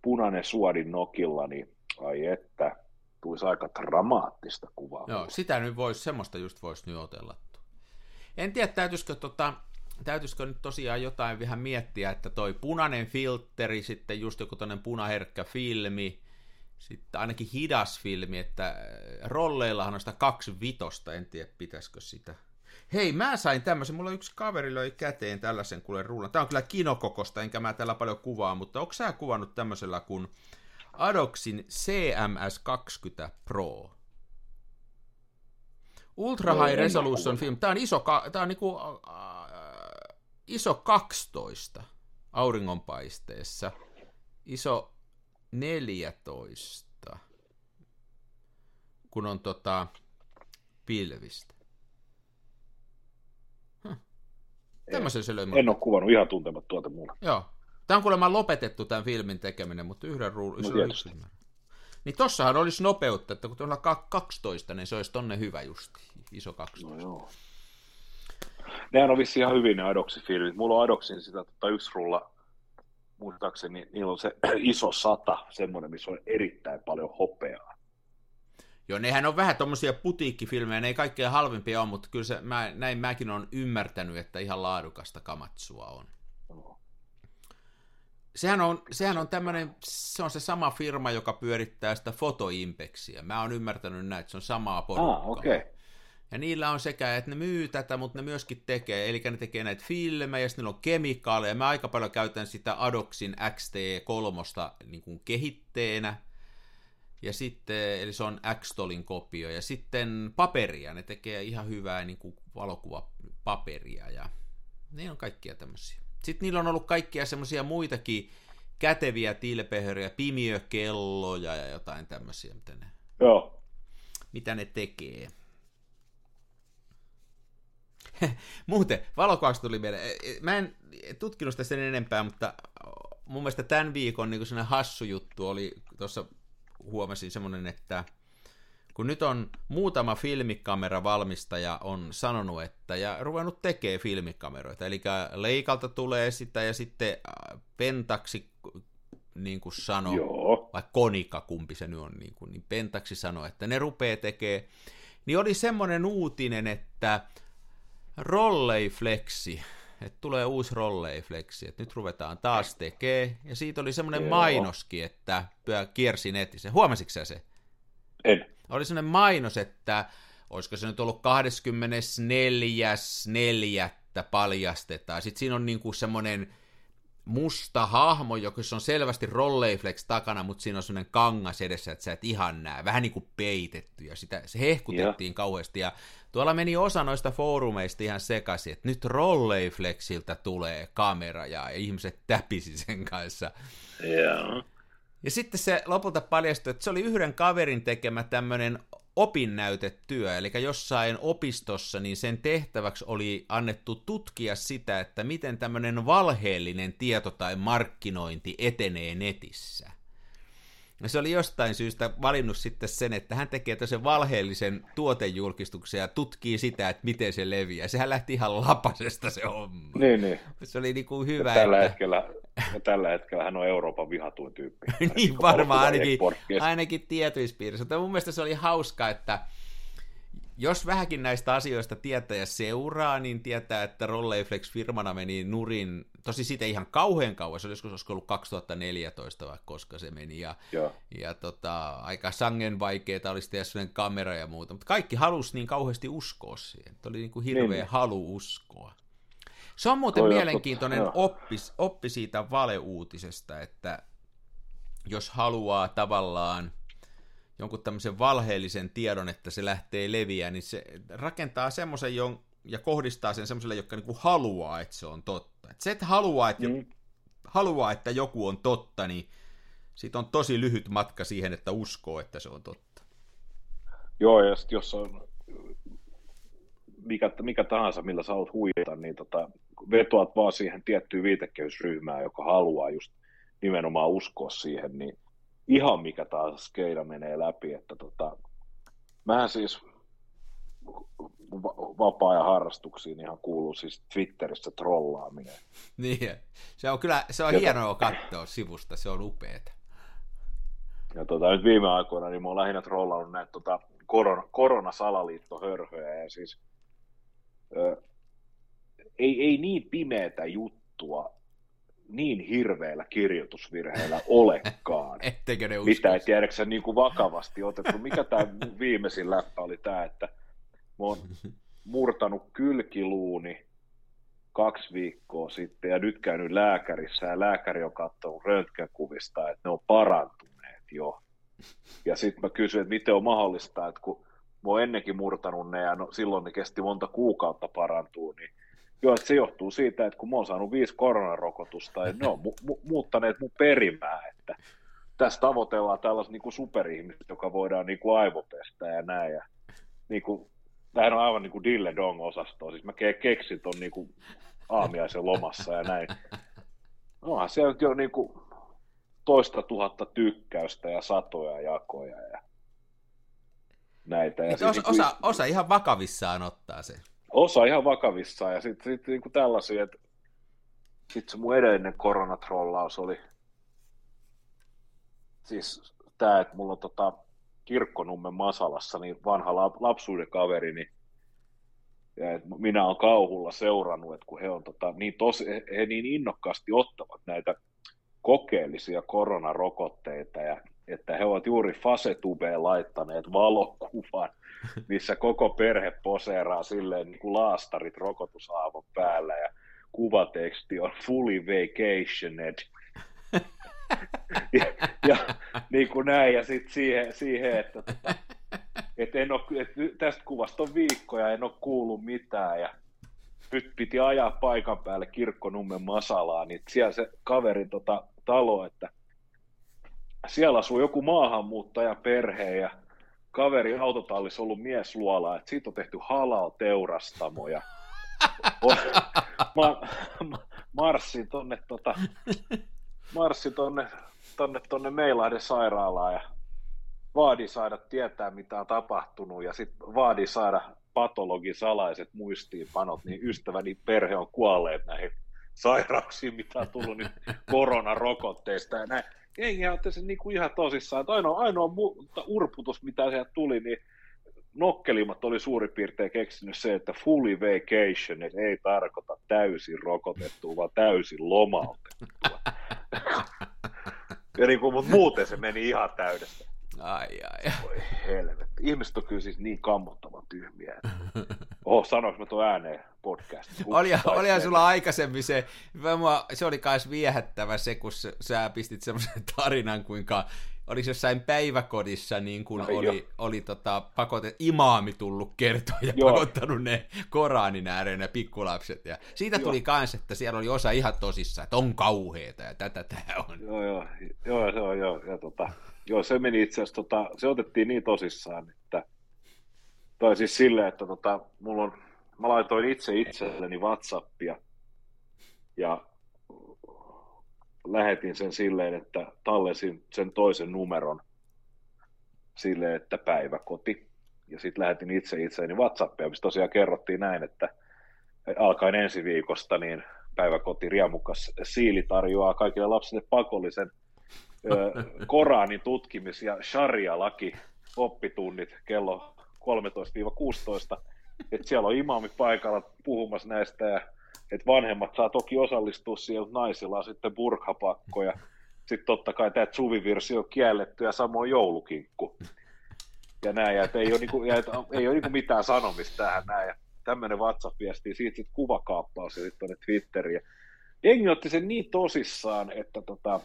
punainen suodin nokilla, niin ai että, tulisi aika dramaattista kuvaa. Joo, sitä nyt voisi, semmoista just voisi nyt otella. En tiedä, täytyisikö, tota, täytyisikö nyt tosiaan jotain vähän miettiä, että toi punainen filteri, sitten just joku toinen punaherkkä filmi, sitten ainakin hidas filmi, että äh, rolleillahan on sitä kaksi vitosta, en tiedä pitäisikö sitä. Hei, mä sain tämmöisen, mulla yksi kaveri löi käteen tällaisen kuule rullan. Tää on kyllä kinokokosta, enkä mä täällä paljon kuvaa, mutta onko sä kuvannut tämmöisellä kuin Adoxin CMS20 Pro? Ultra no, High Resolution film. Tää on iso, tää on niinku, äh, iso 12 auringonpaisteessa. Iso 14, kun on tota pilvistä. Huh. Tämmöisen se löi En ole kuvannut ihan tuntemat tuota mulle. Joo. Tämä on kuulemma lopetettu tämän filmin tekeminen, mutta yhden ruudun. No, niin tossahan olisi nopeutta, että kun tuolla 12, niin se olisi tonne hyvä justi, iso 12. No joo. Nehän on vissiin ihan hyvin ne Adoxi-filmit. Mulla on Adoxin sitä tota, yksi rulla muistaakseni niillä on se *clears throat* iso sata, semmoinen, missä on erittäin paljon hopeaa. Joo, nehän on vähän tuommoisia putiikkifilmejä, ne ei kaikkein halvimpia ole, mutta kyllä se, mä, näin mäkin on ymmärtänyt, että ihan laadukasta kamatsua on. Sehän on, sehän on tämmöinen, se on se sama firma, joka pyörittää sitä fotoimpeksia. Mä oon ymmärtänyt näin, että se on samaa porukkaa. Ah, okay. Ja niillä on sekä, että ne myy tätä, mutta ne myöskin tekee, eli ne tekee näitä filmejä, ja niillä on kemikaaleja. Mä aika paljon käytän sitä Adoxin XT3 niin kuin kehitteenä, ja sitten, eli se on X-Tolin kopio, ja sitten paperia, ne tekee ihan hyvää niin kuin valokuvapaperia, ja ne on kaikkia tämmöisiä. Sitten niillä on ollut kaikkia semmoisia muitakin käteviä tilpehöriä, pimiökelloja ja jotain tämmöisiä, mitä ne, Joo. mitä ne tekee. *laughs* Muuten, valokuvauksesta tuli mieleen. Mä en tutkinut sitä sen enempää, mutta mun mielestä tämän viikon niin sellainen hassu juttu oli, tuossa huomasin semmoinen, että kun nyt on muutama filmikameravalmistaja on sanonut, että ja ruvennut tekee filmikameroita, eli Leikalta tulee sitä ja sitten Pentaksi niin kuin sanoi, Joo. vai Konika, kumpi se nyt on, niin, kuin, niin Pentaksi sanoi, että ne rupeaa tekee, niin oli semmoinen uutinen, että Rolleiflexi, että tulee uusi Rolleiflexi, että nyt ruvetaan taas tekee, ja siitä oli semmoinen Joo. mainoskin, että pyö kiersi netissä. Huomasitko sä se? En. Oli semmoinen mainos, että olisiko se nyt ollut 24.4. paljastetaan. Sitten siinä on niinku semmoinen musta hahmo, joka on selvästi Rolleiflex takana, mutta siinä on semmoinen kangas edessä, että sä et ihan näe. Vähän niin kuin peitetty, ja sitä, se hehkutettiin kauheasti. Ja tuolla meni osa noista foorumeista ihan sekaisin, että nyt Rolleiflexiltä tulee kamera, ja ihmiset täpisi sen kanssa. Joo. Ja sitten se lopulta paljastui, että se oli yhden kaverin tekemä tämmöinen opinnäytetyö, eli jossain opistossa, niin sen tehtäväksi oli annettu tutkia sitä, että miten tämmöinen valheellinen tieto tai markkinointi etenee netissä. Ja se oli jostain syystä valinnut sitten sen, että hän tekee tämmöisen valheellisen tuotejulkistuksen ja tutkii sitä, että miten se leviää. Sehän lähti ihan lapasesta se homma. Niin, niin. Se oli niin kuin hyvä, Ja tällä, että... hetkellä, ja tällä hetkellä hän on Euroopan vihatuin tyyppi. *laughs* niin varmaan ainakin, ainakin tietyissä piirissä. Mutta mun mielestä se oli hauska, että jos vähänkin näistä asioista tietää ja seuraa, niin tietää, että Rolleiflex firmana meni nurin, tosi siitä ihan kauhean kauan, se oli joskus olisiko ollut 2014 vai koska se meni, ja, Joo. ja tota, aika sangen vaikeaa olisi tehdä sellainen kamera ja muuta, mutta kaikki halusi niin kauheasti uskoa siihen, että oli niin kuin hirveä Niin. halu uskoa. Se on muuten Toi mielenkiintoinen joo. oppi, oppi siitä valeuutisesta, että jos haluaa tavallaan jonkun tämmöisen valheellisen tiedon, että se lähtee leviää, niin se rakentaa semmoisen jon- ja kohdistaa sen semmoiselle, joka niinku haluaa, että se on totta. Et se, että haluaa, että, Mm. haluaa, että joku on totta, niin siitä on tosi lyhyt matka siihen, että uskoo, että se on totta. Joo, ja sit jos on mikä, mikä tahansa, millä sä haluat huijata, niin tota, vetoat vaan siihen tiettyyn viitekehysryhmään, joka haluaa just nimenomaan uskoa siihen, niin ihan mikä tahansa skeida menee läpi, että tota, mähän siis va- vapaa-ajan harrastuksiin ihan kuuluu siis Twitterissä trollaaminen. *laughs* Niin, se on kyllä, se on Jota- hienoa katsoa sivusta, se on upeeta. Ja tota, nyt viime aikoina niin mä oon lähinnä trollannut näitä tota, korona, koronasalaliittohörhöjä ja siis ö, ei, ei niin pimeätä juttua niin hirveällä kirjoitusvirheellä olekaan. *laughs* Etteikö ne? Mitä ei tiedäksä niin kuin vakavasti otettu. Mikä tämä viimeisin läppä oli tämä, että mä oon murtanut kylkiluuni kaksi viikkoa sitten ja nyt käynyt lääkärissä ja lääkäri on katsonut röntgenkuvista, että ne on parantuneet jo. Ja sitten mä kysyin, että miten on mahdollista, että kun mä oon ennenkin murtanut ne ja no, silloin ne kesti monta kuukautta parantua, niin joo, että se johtuu siitä, että kun mä oon saanut viisi koronarokotusta, ja ne on mu- mu- muuttaneet mun perimää, että tässä tavoitellaan tällaista niin superihmistä, joka voidaan niin kuin aivopestä ja näin. Ja, niin kuin, tämähän on aivan niin kuin Dille Dong-osastoa. Siis mä ke- keksin ton niin kuin aamiaisen lomassa ja näin. Onhan siellä nyt jo niin kuin toista tuhatta tykkäystä ja satoja jakoja ja näitä. Ja Niin siis osa, niin kuin- osa, osa ihan vakavissaan ottaa sen. osa ihan vakavissaan ja sitten sit, niinku tällaisia, että sitten se mun edellinen koronatrollaus oli siis tämä, että mulla on tota Kirkkonummen Masalassa niin vanha lap, lapsuuden kaveri, niin ja et minä olen kauhulla seurannut, että kun he, on tota, niin tosi, he, he niin innokkaasti ottavat näitä kokeellisia koronarokotteita ja että he ovat juuri Fasetubeen laittaneet valokuvan missä koko perhe poseeraa silleen niin kuin laastarit rokotusaavon päällä ja kuvateksti on fully vacationed. ja, ja niin kuin näin, ja sitten siihen, siihen että, että, en ole, että tästä kuvasta on viikkoja, en ole kuullut mitään, ja nyt piti ajaa paikan päälle Kirkkonummen Masalaa, niin siellä se kaverin tota, talo, että siellä asuu joku maahanmuuttaja perhe ja kaveri autotallissa ollut miesluola, että siitä on tehty halal-teurastamo ja *laughs* ma, ma, marssin tonne, tota, marssin tonne, tonne, tonne Meilahden sairaalaan ja vaadi saada tietää, mitä on tapahtunut, ja sitten vaadi saada patologin salaiset muistiinpanot, niin ystäväni perhe on kuolleet näihin sairauksiin, mitä on tullut nyt *laughs* koronarokotteista ja näin. Jengi otti sen niin kuin ihan tosissaan, että ainoa, ainoa mu- urputus, mitä sieltä tuli, niin nokkelimat oli suurin piirtein keksinyt se, että fully vacation ei tarkoita täysin rokotettua, vaan täysin lomautettua. *laughs* ja niin kuin, mutta muuten se meni ihan täydestä. Ai, ai. Voi helvetti. Ihmiset on kyllä siis niin kammottavan tyhmiä. Oho, sanoinko mä tuon ääneen podcast? Oli, olihan sulla aikaisemmin se, se oli kais viehättävä se, kun sä pistit semmoisen *laughs* tarinan, kuinka oliko jossain päiväkodissa niin kun no, oli, oli tota, pakote, imaami tullut kertoa ja joo. pakottanut ne Koranin ääreen ne pikkulapset. Ja siitä tuli kans, että siellä oli osa ihan tosissaan, että on kauheeta ja tätä tämä on. Joo, joo, joo, joo, joo. Ja tota, Joo, se meni itse asiassa, tota, se otettiin niin tosissaan, että tai siis silleen, että tota, mulla on, mä laitoin itse itselleni Whatsappia ja lähetin sen silleen, että tallesin sen toisen numeron silleen, että päiväkoti. Ja sitten lähetin itse itseeni Whatsappia, missä tosiaan kerrottiin näin, että alkaen ensi viikosta niin päiväkoti Riemukas Siili tarjoaa kaikille lapsille pakollisen – Koranin tutkimis- ja sharia-laki oppitunnit kello 13-16, että siellä on imami paikalla puhumassa näistä ja että vanhemmat saa toki osallistua siihen, mutta naisilla on sitten burhapakko ja sitten totta kai tämä suvivirsi on kielletty ja samoin joulukinkku. Ja näin, ja että ei ole, niinku, ja että ei ole niinku mitään sanomista tähän näin. Ja tämmöinen WhatsApp-viesti, siitä sitten kuvakaappaus ja sitten tuonne Twitteriin. Jengi otti sen niin tosissaan, että tota,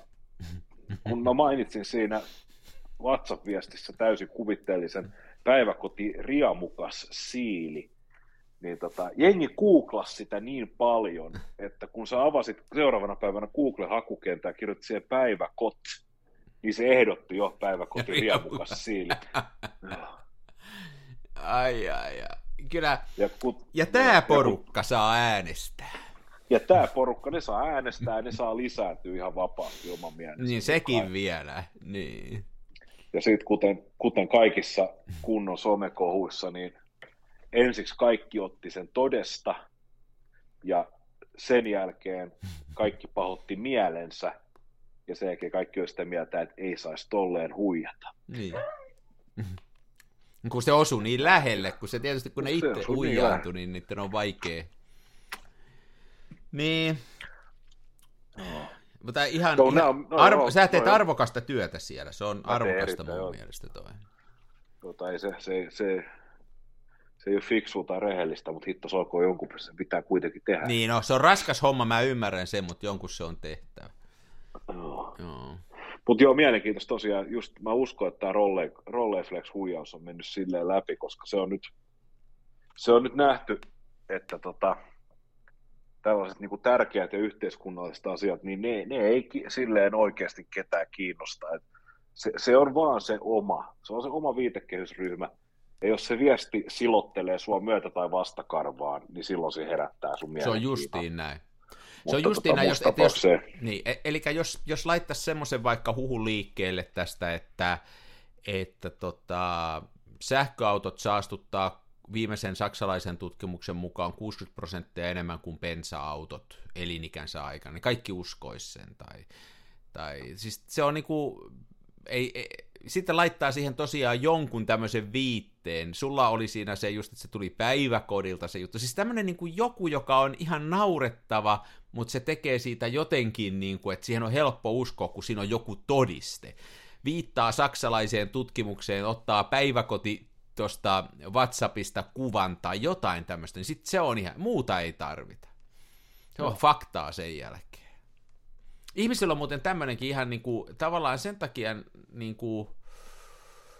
kun mä mainitsin siinä WhatsApp-viestissä täysin kuvitteellisen päiväkoti Riamukas Siili, niin tota, jengi googlasi sitä niin paljon, että kun sä avasit seuraavana päivänä Google-hakukentää ja kirjoitit siihen päiväkot, niin se ehdotti jo päiväkoti Riamukas Siili. Ai, ai, ai. Kyllä. Ja, kun, ja tämä porukka ja kun, saa äänestää. Ja tämä porukka, ne saa äänestää ne saa lisääntyä ihan vapaasti oman mielestä. Niin sekin kai. vielä, niin. Ja sitten kuten, kuten kaikissa kunnon somekohuissa, niin ensiksi kaikki otti sen todesta, ja sen jälkeen kaikki pahotti mielensä, ja sen jälkeen kaikki on sitä mieltä, että ei saisi tolleen huijata. Niin. Kun se osui niin lähelle, kun se tietysti kun ne itse niin huijaantui, niin niiden on vaikea niin. Oh. Mutta ihan, no, ihan no, arvo, no, sä teet no, arvokasta työtä siellä, se on arvokasta mun joo. mielestä toi. Tota, ei se, se, se, se ei ole fiksua tai rehellistä, mutta hitto solkoon jonkun, se pitää kuitenkin tehdä. Niin, no se on raskas homma, mä ymmärrän sen, mutta jonkun se on tehtävä. No. Joo. Mutta joo, mielenkiintoista tosiaan, just mä uskon, että tämä Rolle, Rolleflex huijaus on mennyt silleen läpi, koska se on nyt, se on nyt nähty, että tota, tällaiset niin kuin tärkeät ja yhteiskunnalliset asiat, niin ne, ne ei silleen oikeasti ketään kiinnosta. Et se, se on vaan se oma, se on se oma viitekehysryhmä. Ja jos se viesti silottelee sua myötä tai vastakarvaan, niin silloin se herättää sun Se on justiin näin. Se on justiin tota, näin, jos, että jos, niin, e- eli jos, jos laittaisi semmoisen vaikka huhun liikkeelle tästä, että, että tota, sähköautot saastuttaa viimeisen saksalaisen tutkimuksen mukaan 60 prosenttia enemmän kuin bensa-autot elinikänsä aikana, niin kaikki uskois sen. Tai, tai, siis se on niinku, ei, ei, sitten laittaa siihen tosiaan jonkun tämmöisen viitteen. Sulla oli siinä se just, että se tuli päiväkodilta se juttu. Siis tämmöinen niin kuin joku, joka on ihan naurettava, mutta se tekee siitä jotenkin, niin kuin, että siihen on helppo uskoa, kun siinä on joku todiste. Viittaa saksalaiseen tutkimukseen, ottaa päiväkoti tuosta WhatsAppista kuvan tai jotain tämmöistä, niin sitten se on ihan, muuta ei tarvita. Se on no. faktaa sen jälkeen. Ihmisillä on muuten tämmöinenkin ihan niin kuin, tavallaan sen takia niin kuin,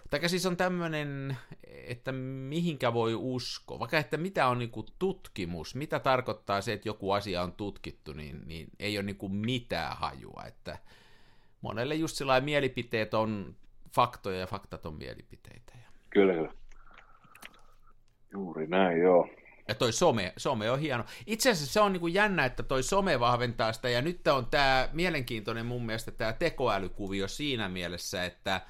tai siis on tämmöinen, että mihinkä voi uskoa, vaikka että mitä on niin kuin tutkimus, mitä tarkoittaa se, että joku asia on tutkittu, niin, niin ei ole niin kuin mitään hajua, että monelle just sillä mielipiteet on faktoja ja faktat on mielipiteitä. Kyllä, kyllä. Juuri näin, joo. Ja toi some, some on hieno. Itse asiassa se on niin kuin jännä, että toi some vahventaa sitä, ja nyt on tämä mielenkiintoinen mun mielestä tämä tekoälykuvio siinä mielessä, että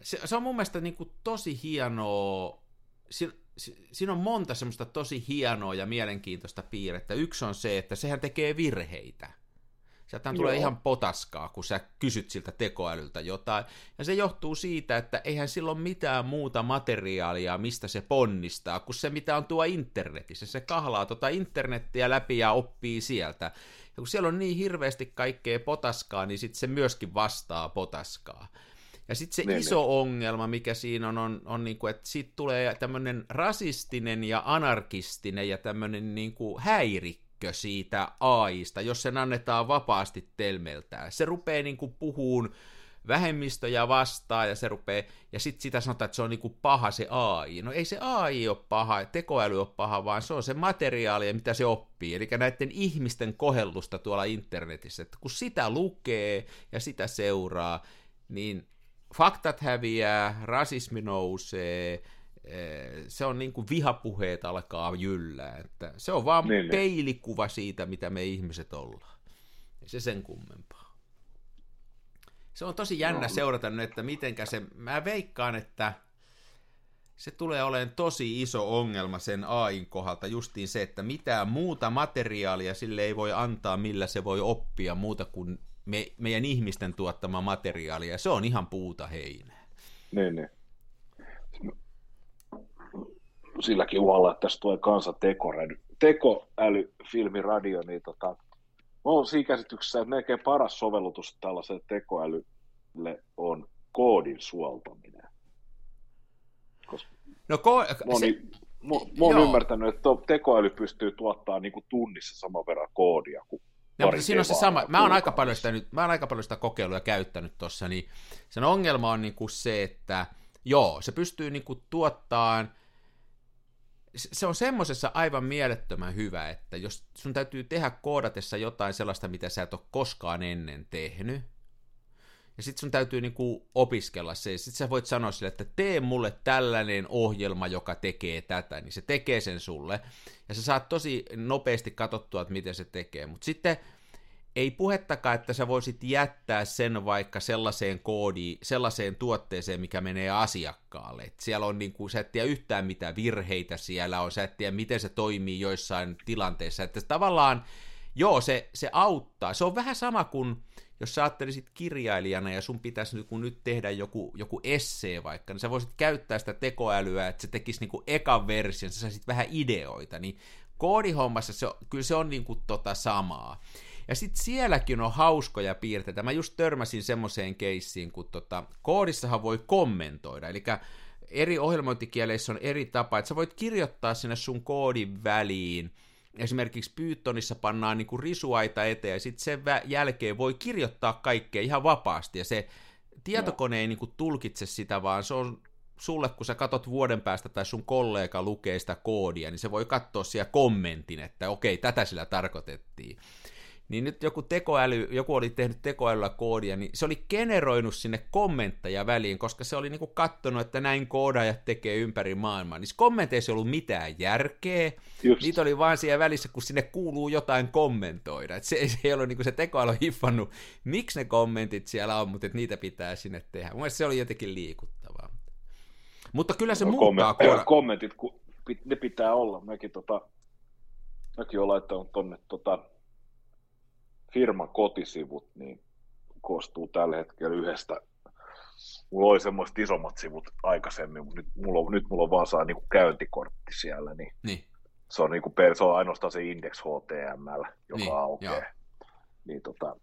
se, se on mun mielestä niin kuin tosi hienoa, si, si, siinä on monta semmoista tosi hienoa ja mielenkiintoista piirrettä. Yksi on se, että sehän tekee virheitä. Sieltä tulee ihan potaskaa, kun sä kysyt siltä tekoälyltä jotain. Ja se johtuu siitä, että eihän silloin mitään muuta materiaalia, mistä se ponnistaa, kuin se, mitä on tuo internetissä. Se kahlaa tuota internettiä läpi ja oppii sieltä. Ja kun siellä on niin hirveästi kaikkea potaskaa, niin sitten se myöskin vastaa potaskaa. Ja sitten se niin, iso niin. ongelma, mikä siinä on, on, on niin kuin, että siitä tulee tämmöinen rasistinen ja anarkistinen ja tämmöinen niin kuin häirikkö siitä AIsta, jos sen annetaan vapaasti telmeltään. Se rupeaa niin kuin puhuun vähemmistöjä vastaan ja se rupeaa, ja sitten sitä sanotaan, että se on niinku paha se AI. No ei se AI ole paha, tekoäly ole paha, vaan se on se materiaali, mitä se oppii. Eli näiden ihmisten kohellusta tuolla internetissä, että kun sitä lukee ja sitä seuraa, niin faktat häviää, rasismi nousee, se on niin kuin vihapuheet alkaa jyllää. Että se on vaan niin, niin. peilikuva siitä, mitä me ihmiset ollaan. Ei se sen kummempaa. Se on tosi jännä no. seurata nyt, että mitenkä se, mä veikkaan, että se tulee olemaan tosi iso ongelma sen AIn kohdalta, justiin se, että mitään muuta materiaalia sille ei voi antaa, millä se voi oppia muuta kuin me, meidän ihmisten tuottama materiaali, ja se on ihan puuta heinää. Niin, niin. Silläkin uhalla, että tässä tulee kanssa tekoälyfilmi radio, niin tota, mä oon siinä käsityksessä, että melkein paras sovellutus tällaiselle tekoälylle on koodin suoltaminen. Koska no, ko- moni, se... Mä, mä oon ymmärtänyt, että tekoäly pystyy tuottamaan niin kuin tunnissa saman verran koodia kuin No, mutta siinä on se sama. Mä oon, aika paljon sitä nyt, mä oon aika paljon sitä kokeiluja käyttänyt tuossa, niin sen ongelma on niinku se, että joo, se pystyy niinku tuottaan, se on semmoisessa aivan mielettömän hyvä, että jos sun täytyy tehdä koodatessa jotain sellaista, mitä sä et ole koskaan ennen tehnyt, ja sitten sun täytyy niinku opiskella se, sitten sä voit sanoa sille, että tee mulle tällainen ohjelma, joka tekee tätä, niin se tekee sen sulle, ja sä saat tosi nopeasti katsottua, että miten se tekee, mutta sitten ei puhettakaan, että sä voisit jättää sen vaikka sellaiseen koodiin, sellaiseen tuotteeseen, mikä menee asiakkaalle. Et siellä on niin kuin, sä et tiedä yhtään mitä virheitä siellä on, sä et tiedä miten se toimii joissain tilanteissa. Että tavallaan, joo, se, se auttaa. Se on vähän sama kuin, jos sä ajattelisit kirjailijana ja sun pitäisi nyt, kun nyt tehdä joku, joku essee vaikka, niin sä voisit käyttää sitä tekoälyä, että se tekisi niin kuin ekan version, sä saisit vähän ideoita, niin koodihommassa se, kyllä se on niin kuin tota samaa. Ja sitten sielläkin on hauskoja piirteitä. Mä just törmäsin semmoiseen keissiin, kun tota, koodissahan voi kommentoida, eli eri ohjelmointikieleissä on eri tapa, että sä voit kirjoittaa sinne sun koodin väliin, esimerkiksi Pythonissa pannaan niin kuin risuaita eteen, ja sitten sen jälkeen voi kirjoittaa kaikkea ihan vapaasti, ja se tietokone ei niin kuin tulkitse sitä, vaan se on sulle, kun sä katot vuoden päästä tai sun kollega lukee sitä koodia, niin se voi katsoa siellä kommentin, että okei, tätä sillä tarkoitettiin niin nyt joku tekoäly, joku oli tehnyt tekoälyllä koodia, niin se oli generoinut sinne kommentteja väliin, koska se oli niinku kattonut, että näin koodaajat tekee ympäri maailmaa. Niissä kommenteissa ei ollut mitään järkeä, Just. niitä oli vaan siellä välissä, kun sinne kuuluu jotain kommentoida. Et se, se ei ollut niinku se tekoäly hiffannut, miksi ne kommentit siellä on, mutta niitä pitää sinne tehdä. Mun se oli jotenkin liikuttavaa. Mutta kyllä se no, muuttaa kommentit, *laughs* kommentit, kun ne pitää olla. Mäkin, tota, mäkin olen laittanut tonne tota, firman kotisivut niin koostuu tällä hetkellä yhdestä. Mulla oli semmoiset isommat sivut aikaisemmin, mutta nyt mulla on, nyt mulla on vaan saa niinku käyntikortti siellä, niin, niin. Se, on niinku, se on ainoastaan se Index HTML, joka niin, aukeaa. Niin tota,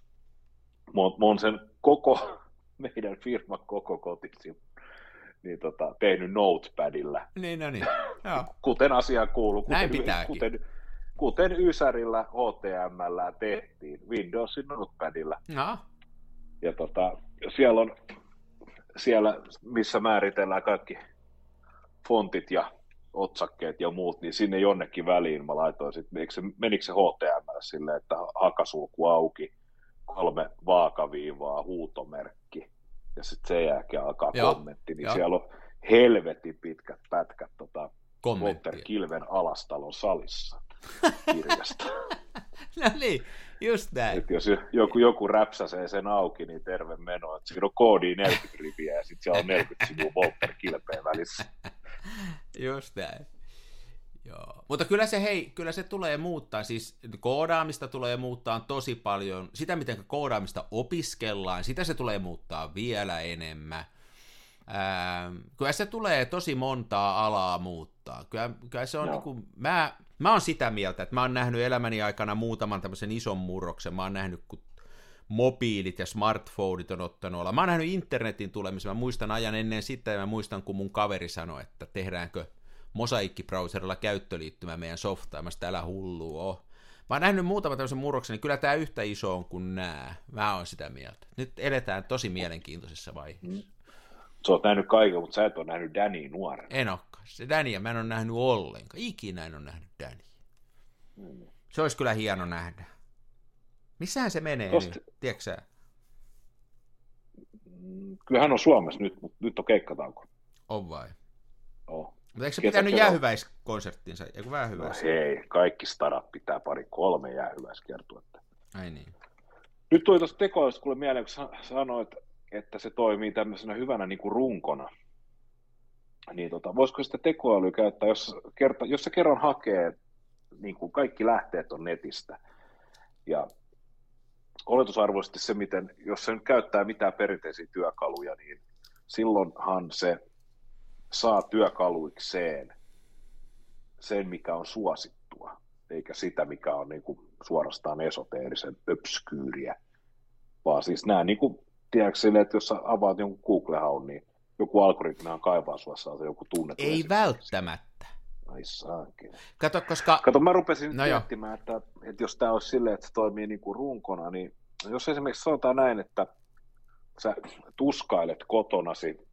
mä, oon, mä oon sen koko, *laughs* meidän firman koko kotisivu niin tota, tehnyt notepadilla, Niin, no niin. *laughs* Joo. kuten asiaan kuuluu. Kuten, Näin pitääkin. Kuten, kuten Ysärillä, HTMllä tehtiin, Windowsin notepadilla. No, Ja tota, siellä on, siellä missä määritellään kaikki fontit ja otsakkeet ja muut, niin sinne jonnekin väliin mä laitoin sitten, eikö se, menikö se HTML silleen, että hakasulku auki, kolme vaakaviivaa, huutomerkki, ja sitten sen jälkeen alkaa Joo, kommentti, niin joo. siellä on helvetin pitkät pätkät tota, Walter. Kilven alastalon salissa kirjasta. *laughs* No niin, just näin. Et jos joku, joku räpsäsee sen auki, niin terve meno. Et siinä on koodi 40 riviä ja sitten siellä on 40 sivua Walter Kilpeä välissä. *laughs* Just näin. Joo. Mutta kyllä se, hei, kyllä se tulee muuttaa, siis koodaamista tulee muuttaa tosi paljon, sitä miten koodaamista opiskellaan, sitä se tulee muuttaa vielä enemmän. Ää, kyllä se tulee tosi montaa alaa muuttaa. Kyllä, kyllä se on niin kuin, mä, mä oon sitä mieltä, että mä oon nähnyt elämäni aikana muutaman tämmöisen ison murroksen. Mä oon nähnyt, kun mobiilit ja smartphoneit on ottanut olla. Mä oon nähnyt internetin tulemisen. Mä muistan ajan ennen sitä ja mä muistan, kun mun kaveri sanoi, että tehdäänkö mosaikkibrowserilla käyttöliittymä meidän softaan. Mä sitä älä hullu oo. Mä oon nähnyt muutaman tämmöisen murroksen, niin kyllä tämä yhtä iso on kuin nää. Mä oon sitä mieltä. Nyt eletään tosi mielenkiintoisessa vaiheessa. Sä oot nähnyt kaiken, mutta sä et ole nähnyt Danny nuorena. En. Se Dania mä en ole nähnyt ollenkaan. Ikinä en ole nähnyt Dania. Se olisi kyllä hieno nähdä. Missähän se menee Tosta- nyt? Tiedätkö sä? Mm, Kyllä hän on Suomessa nyt, mutta nyt on keikkatauko. On vai? Oh. Mutta eikö se pitänyt jäähyväiskonserttinsa? Eiku No vähyväis? hei, kaikki starat pitää pari kolme jäähyväiskiertuetta. Ai niin. Nyt tuli tuosta tekoilusta kuule mieleen, kun sa- sanoit, että se toimii tämmöisenä hyvänä niin kuin runkona. Niin tota, voisiko sitä tekoälyä käyttää, jos, kerta, jos se kerran hakee, niin kuin kaikki lähteet on netistä. Ja oletusarvoisesti se, miten, jos se nyt käyttää mitään perinteisiä työkaluja, niin silloinhan se saa työkaluikseen sen, mikä on suosittua, eikä sitä, mikä on niin kuin suorastaan esoteerisen öpskyyriä. Vaan siis nämä, niin kuin, tiedätkö että jos avaat jonkun Google-haun, niin joku algoritmihan kaivaa sua saa se joku tunnettu. Ei esimerkki. välttämättä. Ai saakeli. Kato, koska... Kato, mä rupesin No miettimään, että, että jos tämä olisi silleen, että se toimii niin kuin runkona, niin jos esimerkiksi sanotaan näin, että sä tuskailet kotonasi,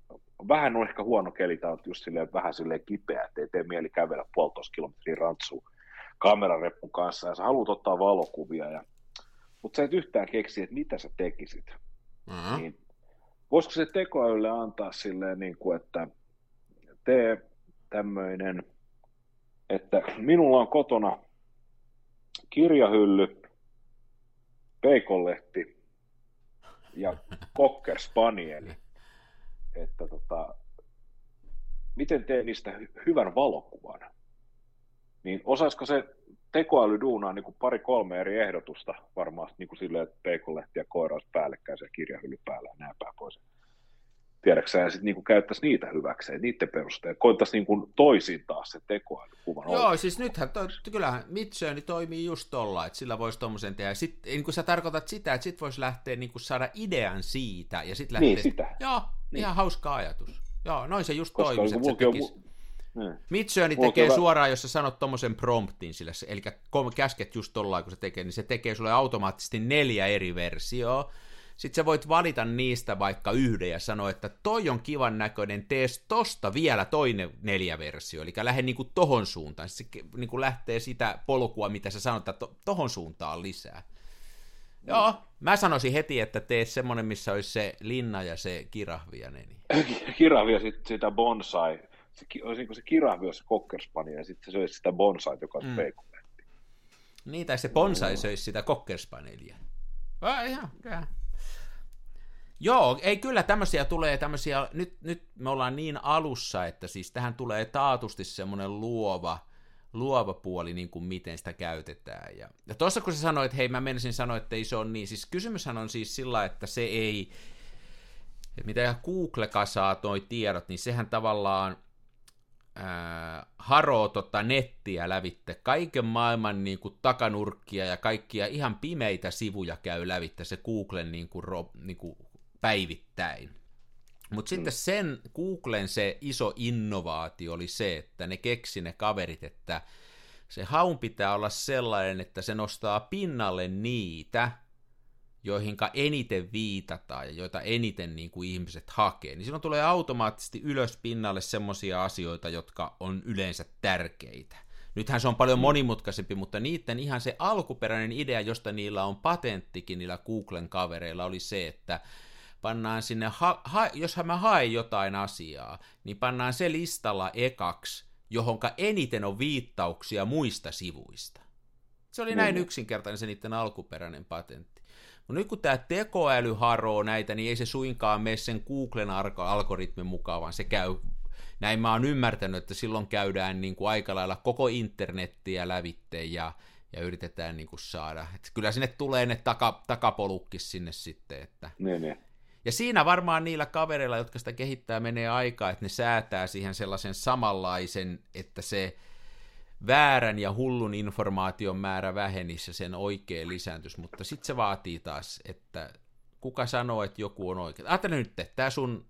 vähän on ehkä huono keli, tai oot just silleen, vähän silleen kipeä, ettei tee mieli kävellä puolitoista kilometriä rantsuun kamerarepun kanssa, ja sä haluat ottaa valokuvia, ja, mutta sä et yhtään keksi, että mitä sä tekisit. Mm-hmm. Niin, voisiko se tekoälylle antaa silleen, niin kuin, että tee tämmöinen, että minulla on kotona kirjahylly, peikonlehti ja cocker spanieli, että tota, miten teen niistä hy- hyvän valokuvan, niin osaisiko se tekoäly duunaa niin kuin pari-kolme eri ehdotusta varmaan niin kuin silleen, että peikonlehti ja koira olisi päällekkäin ja kirjahylly päällä ja näin päin pois. Tiedätkö ja sitten niin käyttäisi niitä hyväkseen, niiden perusteella. Koittaisi niin kuin toisin taas se tekoälykuvan. Joo, siis nythän, to, kyllähän Midjourney toimii just tolla, että sillä voisi tommosen tehdä. Sitten niin kun sä tarkoitat sitä, että sit voisi lähteä niin kun saada idean siitä, ja sitten lähteä... Niin, sitä. Joo, Niin. ihan hauska ajatus. Joo, noin se just Koska toimisi, niin että se on. Niin. Midjourney Mulla tekee kyllä- suoraan, jos sä sanot tommosen promptin sille, se- eli käsket just tollaan, kun se tekee, niin se tekee sulle automaattisesti neljä eri versioa. Sitten sä voit valita niistä vaikka yhden ja sanoa, että toi on kivan näköinen, tee tosta vielä toinen neljä versio, eli lähde niinku tohon suuntaan. Se ke- niinku lähtee sitä polkua, mitä sä sanot, että to- tohon suuntaan lisää. Joo, mä sanoisin heti, että tee semmonen, missä olisi se linna ja se kirahvi ja ne. Niin. *laughs* kirahvi ja sitten sitä bonsai. Se, ki- olisi niin se kirahvi olisi se ja sitten se olisi sitä bonsai, joka olisi Mm. peikonlehti. Niin, tai se bonsai söisi sitä kokkerspaneelia. Ah, ihan, ihan. Joo, ei kyllä tämmöisiä tulee tämmöisiä, nyt, nyt me ollaan niin alussa, että siis tähän tulee taatusti semmoinen luova, luova puoli, niin kuin miten sitä käytetään. Ja, ja tuossa kun sä sanoit, että hei mä menisin sanoa, että ei se ole niin, siis kysymyshän on siis sillä, että se ei, että mitä Google kasaa toi tiedot, niin sehän tavallaan ää, haroo tota nettiä lävitte, kaiken maailman niin kuin, takanurkkia ja kaikkia ihan pimeitä sivuja käy lävitte se Googlen niin kuin, ro, niin kuin, päivittäin. Mutta sitten sen Googlen se iso innovaatio oli se, että ne keksi ne kaverit, että se haun pitää olla sellainen, että se nostaa pinnalle niitä, joihinka eniten viitataan ja joita eniten niin kuin ihmiset hakee, niin silloin tulee automaattisesti ylös pinnalle semmoisia asioita, jotka on yleensä tärkeitä. Nythän se on paljon mm. monimutkaisempi, mutta niiden ihan se alkuperäinen idea, josta niillä on patenttikin niillä Googlen kavereilla, oli se, että pannaan sinne, ha, ha, jos mä haen jotain asiaa, niin pannaan se listalla ekaksi, johonka eniten on viittauksia muista sivuista. Se oli näin yksinkertainen se niiden alkuperäinen patentti. Mutta nyt kun tämä tekoäly haroo näitä, niin ei se suinkaan mene sen Googlen algoritmin mukaan, vaan se käy, näin mä oon ymmärtänyt, että silloin käydään niin kuin aika lailla koko internettiä lävitte ja, ja yritetään niin kuin saada. Et kyllä sinne tulee ne taka, takapolukkis sinne sitten. Että... Niin, niin. Ja siinä varmaan niillä kavereilla, jotka sitä kehittää, menee aikaa, että ne säätää siihen sellaisen samanlaisen, että se väärän ja hullun informaation määrä vähenisi ja sen oikein lisääntyisi, mutta sitten se vaatii taas, että kuka sanoo, että joku on oikein. Ajattele nyt, että tämä sun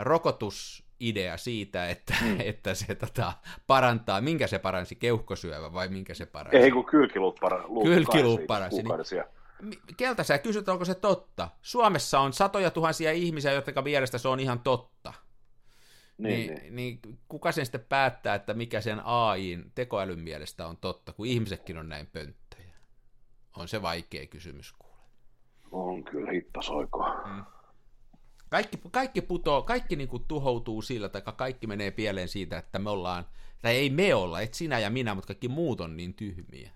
rokotusidea siitä, että, mm. *laughs* että se tota, parantaa, minkä se paransi, keuhkosyövä vai minkä se paransi? Ei, kun kylkiluut paransi. Kylkiluut paransi. Niin, keltä sä kysyt, onko se totta? Suomessa on satoja tuhansia ihmisiä, jotka mielestä se on ihan totta. Niin, niin, niin. niin kuka sen sitten päättää, että mikä sen AIin tekoälyn mielestä on totta, kun ihmisetkin on näin pönttöjä? On se vaikea kysymys kuule. On kyllä hittasoikoa. Mm. Kaikki, kaikki putoo, kaikki niin kuin tuhoutuu sillä, tai kaikki menee pieleen siitä, että me ollaan, tai ei me olla, et sinä ja minä, mutta kaikki muut on niin tyhmiä.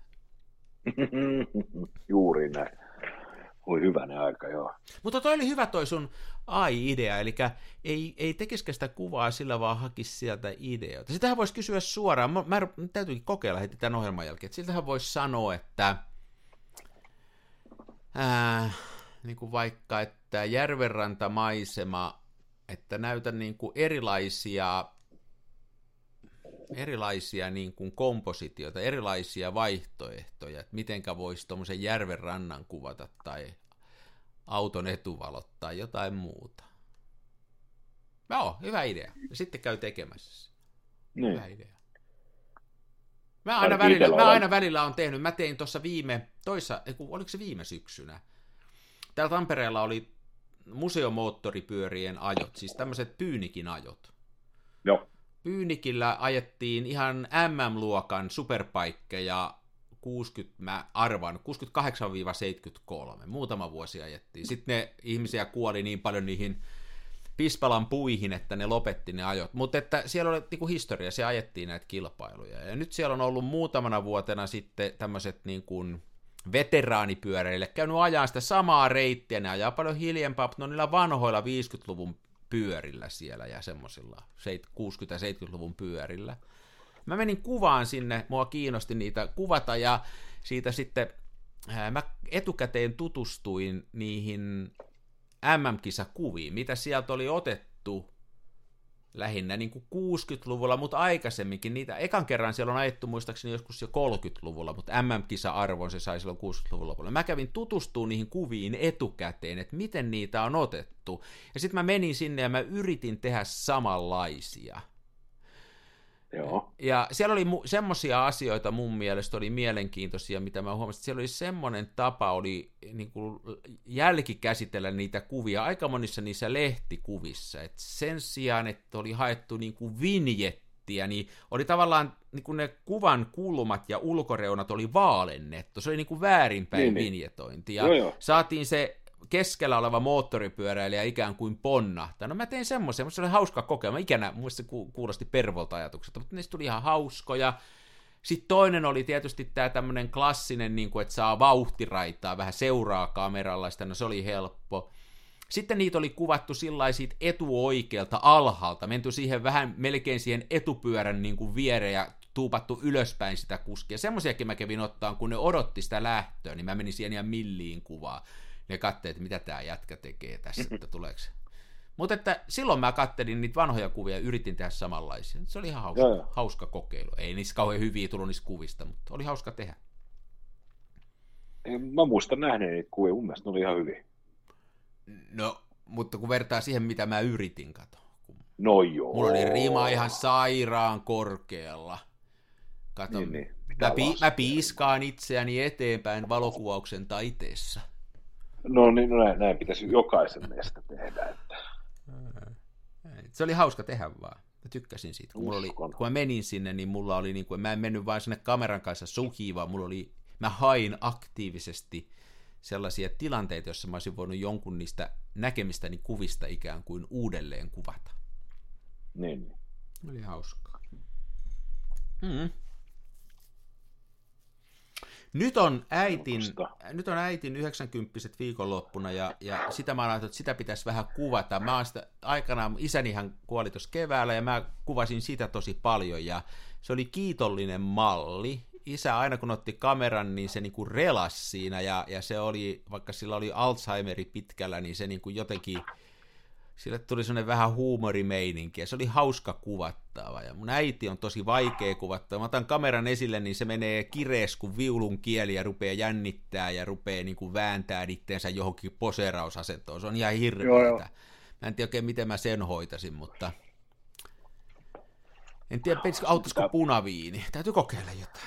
*laughs* Juuri näin. Oli hyvänä aika, joo. Mutta toi oli hyvä toi sun AI-idea, eli ei, ei tekisikö sitä kuvaa sillä, vaan hakisi sieltä ideoita. Sitähän voisi kysyä suoraan, mä, mä täytyykin kokeilla heti tämän ohjelman jälkeen, että siltähän voisi sanoa, että ää, niin kuin vaikka, että järvenrantamaisema, että näytä niin kuin erilaisia erilaisia niin kuin kompositioita, erilaisia vaihtoehtoja, että mitenkä voisi tuommoisen järven rannan kuvata tai auton etuvalot tai jotain muuta. Joo, hyvä idea. Ja sitten käy tekemässä. Niin. Hyvä idea. Mä aina, välillä, mä aina välillä on tehnyt, mä tein tuossa viime, toissa, oliko se viime syksynä, täällä Tampereella oli museomoottoripyörien ajot, siis tämmöiset pyynikin ajot. Joo. Pyynikillä ajettiin ihan MM-luokan superpaikkeja 60, mä arvan, 68-73. Muutama vuosi ajettiin. Sitten ne ihmisiä kuoli niin paljon niihin Pispalan puihin, että ne lopetti ne ajot. Mutta että siellä oli niin kuin historia, se ajettiin näitä kilpailuja. Ja nyt siellä on ollut muutamana vuotena sitten tämmöiset niin kuin veteraanipyöreille käynyt ajaa sitä samaa reittiä, ne ajaa paljon hiljempaa, mutta ne on niillä vanhoilla 50-luvun pyörillä siellä ja semmoisilla 60-70-luvun pyörillä. Mä menin kuvaan sinne, mua kiinnosti niitä kuvata ja siitä sitten mä etukäteen tutustuin niihin MM-kisakuviin, mitä sieltä oli otettu lähinnä niin kuin 60-luvulla, mutta aikaisemminkin niitä, ekan kerran siellä on ajettu muistaakseni joskus jo 30-luvulla, mutta MM-kisa-arvon se sai silloin 60-luvun lopulla. Mä kävin tutustumaan niihin kuviin etukäteen, että miten niitä on otettu. Ja sitten mä menin sinne ja mä yritin tehdä samanlaisia. Joo. Ja siellä oli mu- semmoisia asioita mun mielestä oli mielenkiintoisia, mitä mä huomasin, että siellä oli semmoinen tapa oli niin kuin jälkikäsitellä niitä kuvia aika monissa niissä lehtikuvissa, että sen sijaan, että oli haettu niin kuin vinjettiä, niin oli tavallaan niin kuin ne kuvan kulmat ja ulkoreunat oli vaalennettu, se oli niin kuin väärinpäin niin, niin. vinjetointi, ja joo, joo. saatiin se keskellä oleva moottoripyöräilijä ikään kuin ponnahtaa. No mä tein semmoisen, se oli hauska. Mä ikänä, muista se kuulosti pervolta ajatukset, mutta niistä tuli ihan hauskoja. Sitten toinen oli tietysti tämä tämmöinen klassinen, niin kuin, että saa vauhtiraitaa, vähän seuraa kameralla, sitä, no se oli helppo. Sitten niitä oli kuvattu sillä etuoikealta alhaalta, menty siihen vähän melkein siihen etupyörän niin kuin viereen ja tuupattu ylöspäin sitä kuskia. Semmoisiakin mä kävin ottaa, kun ne odotti sitä lähtöä, niin mä menin siihen ihan milliin kuvaa ne katsoi, että mitä tämä jätkä tekee tässä, että tuleeko mutta että silloin mä kattelin niitä vanhoja kuvia ja yritin tehdä samanlaisia. Se oli ihan hauska, Joo. hauska kokeilu. Ei niissä kauhean hyviä tullut niistä kuvista, mutta oli hauska tehdä. Mä muistan nähneen niitä kuvia, mun mielestä ne oli ihan hyviä. No, mutta kun vertaa siihen, mitä mä yritin, kato. No joo. Mulla oli rima ihan sairaan korkealla. Kato, Niin, niin. mä, pi- mä piiskaan itseäni eteenpäin valokuvauksen taiteessa. No niin, no näin, näin pitäisi jokaisen meistä tehdä. Että... Se oli hauska tehdä vaan. Mä tykkäsin siitä. Kun, mulla oli, kun mä menin sinne, niin mulla oli, niin kuin, mä en mennyt vain sinne kameran kanssa sukiin, vaan mulla oli, mä hain aktiivisesti sellaisia tilanteita, joissa mä olisin voinut jonkun niistä näkemistäni kuvista ikään kuin uudelleen kuvata. Niin, niin. Oli hauskaa. Mm. Nyt on äitin, nyt on äitin 90 viikonloppuna ja, ja sitä mä ajattelin, että sitä pitäisi vähän kuvata. Mä sitä, aikanaan, isänihän kuoli tuossa keväällä ja mä kuvasin sitä tosi paljon ja se oli kiitollinen malli. Isä aina kun otti kameran, niin se niinku relas siinä ja, ja se oli, vaikka sillä oli Alzheimeri pitkällä, niin se niinku jotenkin, sille tuli sellainen vähän huumorimeininki ja se oli hauska kuvattava. Ja mun äiti on tosi vaikea kuvattava. Mä otan kameran esille, niin se menee kirees kuin viulun kieli ja rupeaa jännittää ja rupeaa niin kuin vääntää itteensä johonkin poseerausasentoon. Se on ihan Joo, joo. Mä en tiedä oikein, miten mä sen hoitasin, mutta... En tiedä, auttaisiko punaviini. Täytyy kokeilla jotain.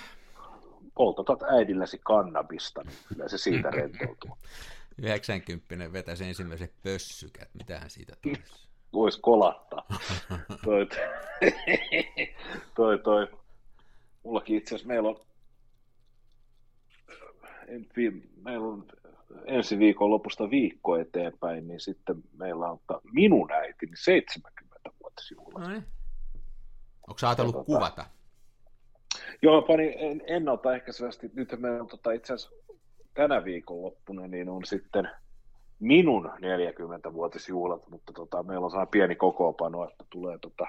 Poltatat äidilläsi kannabista, niin kyllä se siitä rentoutuu. *laughs* 90 vetäisi ensimmäiset pössykät. Mitähän siitä tulisi? Voisi kolattaa. *laughs* toi, toi, toi. Mullakin itse asiassa meillä on, en meillä on ensi viikon lopusta viikko eteenpäin, niin sitten meillä on ta- minun äitini 70-vuotisjuhla. No niin. Onko sä ajatellut Ja tota- kuvata? Joo, pani en, ennaltaehkäisevästi. Nyt meillä on tota, itse asiassa tänä viikonloppuna, niin on sitten minun 40-vuotisjuhlat, mutta tota, meillä on sellainen pieni kokoopano, että tulee tota,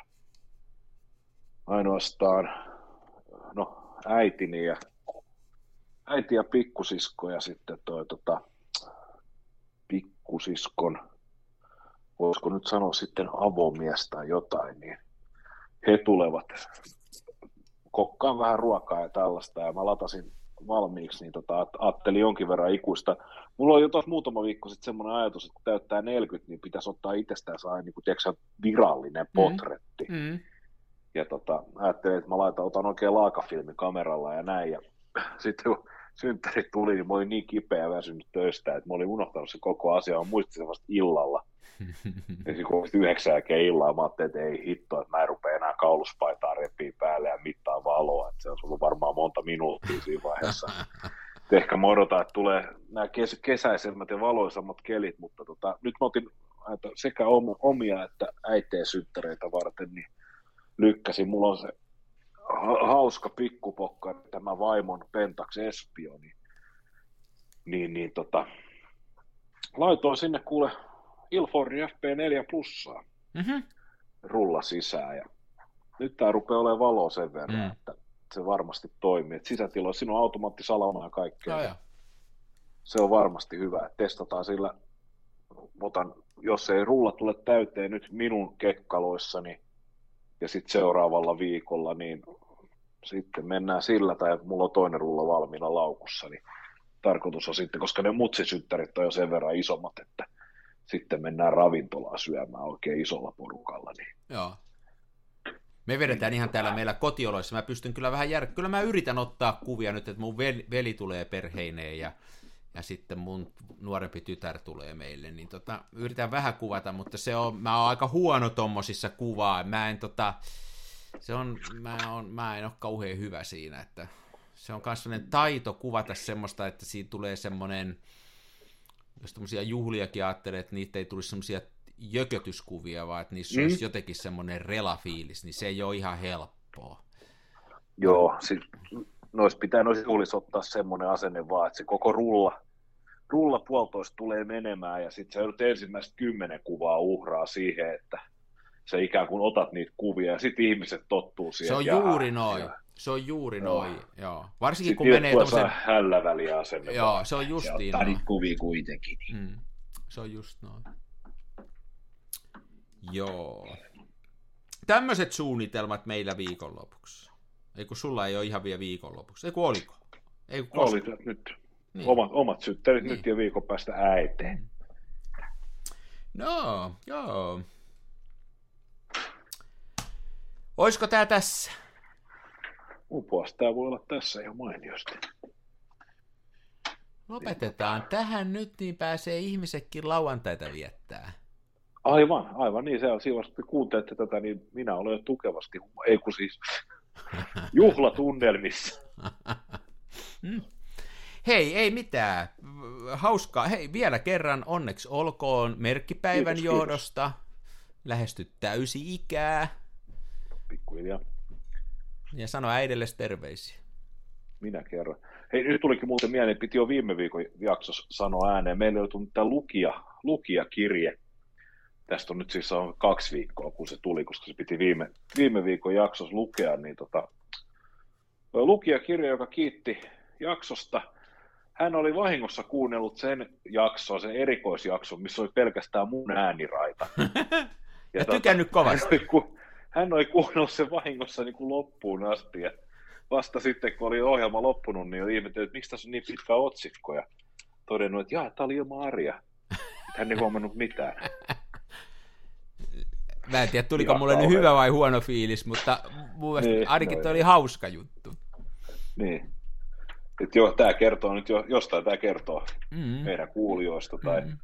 ainoastaan no, äitini ja äiti ja pikkusisko ja sitten toi tota, pikkusiskon, voisiko nyt sanoa sitten avomies tai jotain, niin he tulevat kokkaan vähän ruokaa ja tällaista, ja mä latasin valmiiksi, niin tota, at- ajattelin jonkin verran ikuista. Mulla oli jo tuossa muutama viikko sitten semmoinen ajatus, että kun täyttää 40, niin pitäisi ottaa itsestään saa niin kuin, tiedätkö, virallinen potretti. Mm. Mm. Ja tota, ajattelin, että mä laitan, otan oikein laakafilmi kameralla ja näin. Ja *laughs* sitten kun synttärit tuli, niin mä olin niin kipeä ja väsynyt töistä, että mä olin unohtanut se koko asia. Mä muistin vasta illalla. *laughs* Ja sitten kun yhdeksän jälkeen illalla, mä ajattelin, että ei hitto, että mä en rupea enää kauluspaitaa repii päälle ja mittaa valoa. Että se on ollut varmaan monta minuuttia siinä vaiheessa. Et ehkä mä odotan, että tulee nämä kes- kesäisemmät ja valoisammat kelit, mutta tota, nyt mä otin sekä om- omia että äiteen synttäreitä varten, niin lykkäsin. Mulla on se ha- hauska pikkupokka, tämä vaimon Pentax Espio, niin, niin, niin tota, laitoin sinne kuule Ilfori FP4 plussaa Mhm. rulla sisään ja nyt tää rupeaa olemaan valoa sen verran, Mm. että se varmasti toimii. Et sisätiloissa siinä on automaattisalama ja kaikkea. Joo, ja. Se on varmasti hyvä. Testataan sillä, otan, jos ei rulla tule täyteen nyt minun kekkaloissani ja sitten seuraavalla viikolla, niin sitten mennään sillä, tai mulla on toinen rulla valmiina laukussa, niin tarkoitus on sitten, koska ne mutsisyttärit on jo sen verran isommat, että sitten mennään ravintolaan syömään oikein isolla porukalla, niin Joo. Me vedetään ihan täällä meillä kotioloissa. Mä pystyn kyllä vähän jär... Kyllä mä yritän ottaa kuvia nyt, että mun veli, tulee perheineen ja, ja sitten mun nuorempi tytär tulee meille. Niin tota, yritän vähän kuvata, mutta se on, mä oon aika huono tommosissa kuvaa. Mä en tota, se on, mä, on, mä en ole kauhean hyvä siinä, että se on myös taito kuvata semmoista, että siinä tulee semmoinen, jos tämmöisiä juhliakin ajattelee, että niitä ei tulisi semmoisia jökötyskuvia, vaan että niissä mm. olisi jotenkin semmoinen relafiilis, niin se ei ole ihan helppoa. Joo, sit, nois pitää noissa juhlissa ottaa semmoinen asenne vaan, että se koko rulla, rulla puolitoista tulee menemään ja sitten sä joudut ensimmäiset kymmenen kuvaa uhraa siihen, että sä ikään kuin otat niitä kuvia ja sitten ihmiset tottuu siihen. Se on ja- juuri noin. ja Se on juuri Joo. noin, joo. Varsinkin Sitten kun menee saa hälläväliä asenne. Joo, se on ja justiin noin. niitä kuvia kuitenkin. Niin. Mm. Se on just noin. Joo. Tämmöiset suunnitelmat meillä viikonlopuksi. Ei kun sulla ei ole ihan vielä viikonlopuksi. Ei kun oliko? Ei kun koska. Oli nyt Niin. omat, omat syttärit Niin. nyt ja viikon päästä äiteen. No, joo. Oisko tää tässä? Mun puolesta tää voi olla tässä ihan mainiosti. Lopetetaan tähän nyt, niin pääsee ihmisetkin lauantaita viettää. Aivan, aivan niin. Se on vaiheessa, kun te kuuntelette tätä, niin minä olen jo tukevasti, ei kun siis *laughs* juhlatunnelmissa. Hei, ei mitään. Hauskaa. Hei, vielä kerran onneksi olkoon merkkipäivän Kiitos, johdosta. Lähestyt täysi-ikää. Pikkuhiljaa. Ja sano äidelle terveisiä. Minä kerron. Hei, nyt tulikin muuten mieleen, piti jo viime viikon jaksossa sanoa ääneen. Meillä oli tullut tämä lukija, lukijakirje. Tästä on nyt siis on kaksi viikkoa, kun se tuli, koska se piti viime, viime viikon jaksossa lukea. Niin tota, lukijakirja, joka kiitti jaksosta. Hän oli vahingossa kuunnellut sen jakson, sen erikoisjakson, missä oli pelkästään mun ääniraita. *laughs* Ja tykännyt kovasti. Hän oli, ku, hän oli kuunnellut sen vahingossa niin kuin loppuun asti. Ja vasta sitten, kun oli ohjelma loppunut, niin oli ihmetellyt, että miksi tässä on niin pitkä otsikko. Ja todennut, että jaa, tämä oli ilman Arja. Hän ei huomannut mitään. Mä en tiedä, tuliko Ihan mulle nyt kauhean. hyvä vai huono fiilis, mutta mun mielestä Niin, ainakin no oli hauska juttu. Niin. Että joo, tämä kertoo nyt jo, jostain tämä kertoo Mm. meidän kuulijoista. Tai... Mm.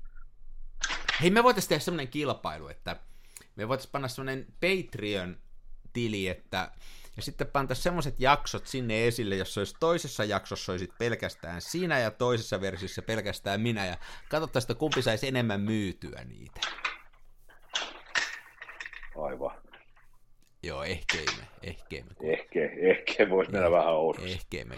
Hei, me voitaisiin tehdä semmoinen kilpailu, että me voitaisiin panna semmoinen Patreon-tili, että ja sitten pantaisiin semmoiset jaksot sinne esille, jos olisi toisessa jaksossa olisit pelkästään sinä ja toisessa versiossa pelkästään minä, ja katsottaisiin, että kumpi saisi enemmän myytyä niitä. Aivan. Joo, ehkä ei me, ehkä me. Ehkä, ehkä voisi mennä vähän oudoksi. Me.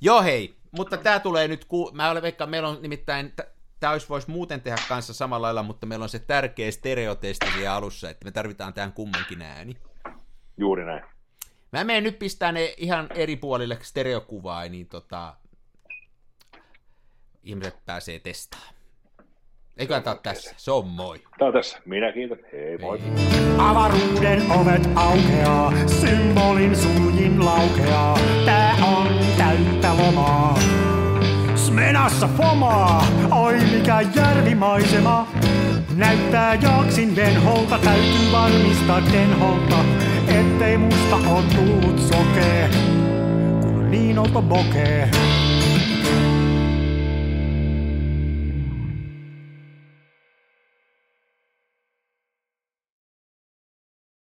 Joo hei, mutta tämä tulee nyt, ku... mä olen veikka, meillä on nimittäin, tämä olisi voisi muuten tehdä kanssa samalla lailla, mutta meillä on se tärkeä stereotesti siellä alussa, että me tarvitaan tähän kummankin ääni. Juuri näin. Mä menen nyt pistää ne ihan eri puolille stereokuvaa, niin tota, ihmiset pääsee testaamaan. Eikö tämä ole tässä? Se on moi. Tämä on tässä. Minä kiitän. Hei, moi. Avaruuden ovet aukeaa, symbolin suljin laukeaa. Tää on täyttä lomaa. Smenassa fomaa, oi mikä järvimaisema. Näyttää jaksin venholta, täytyy varmistaa denholta, ettei musta on tullut sokee, kun niin olto bokee.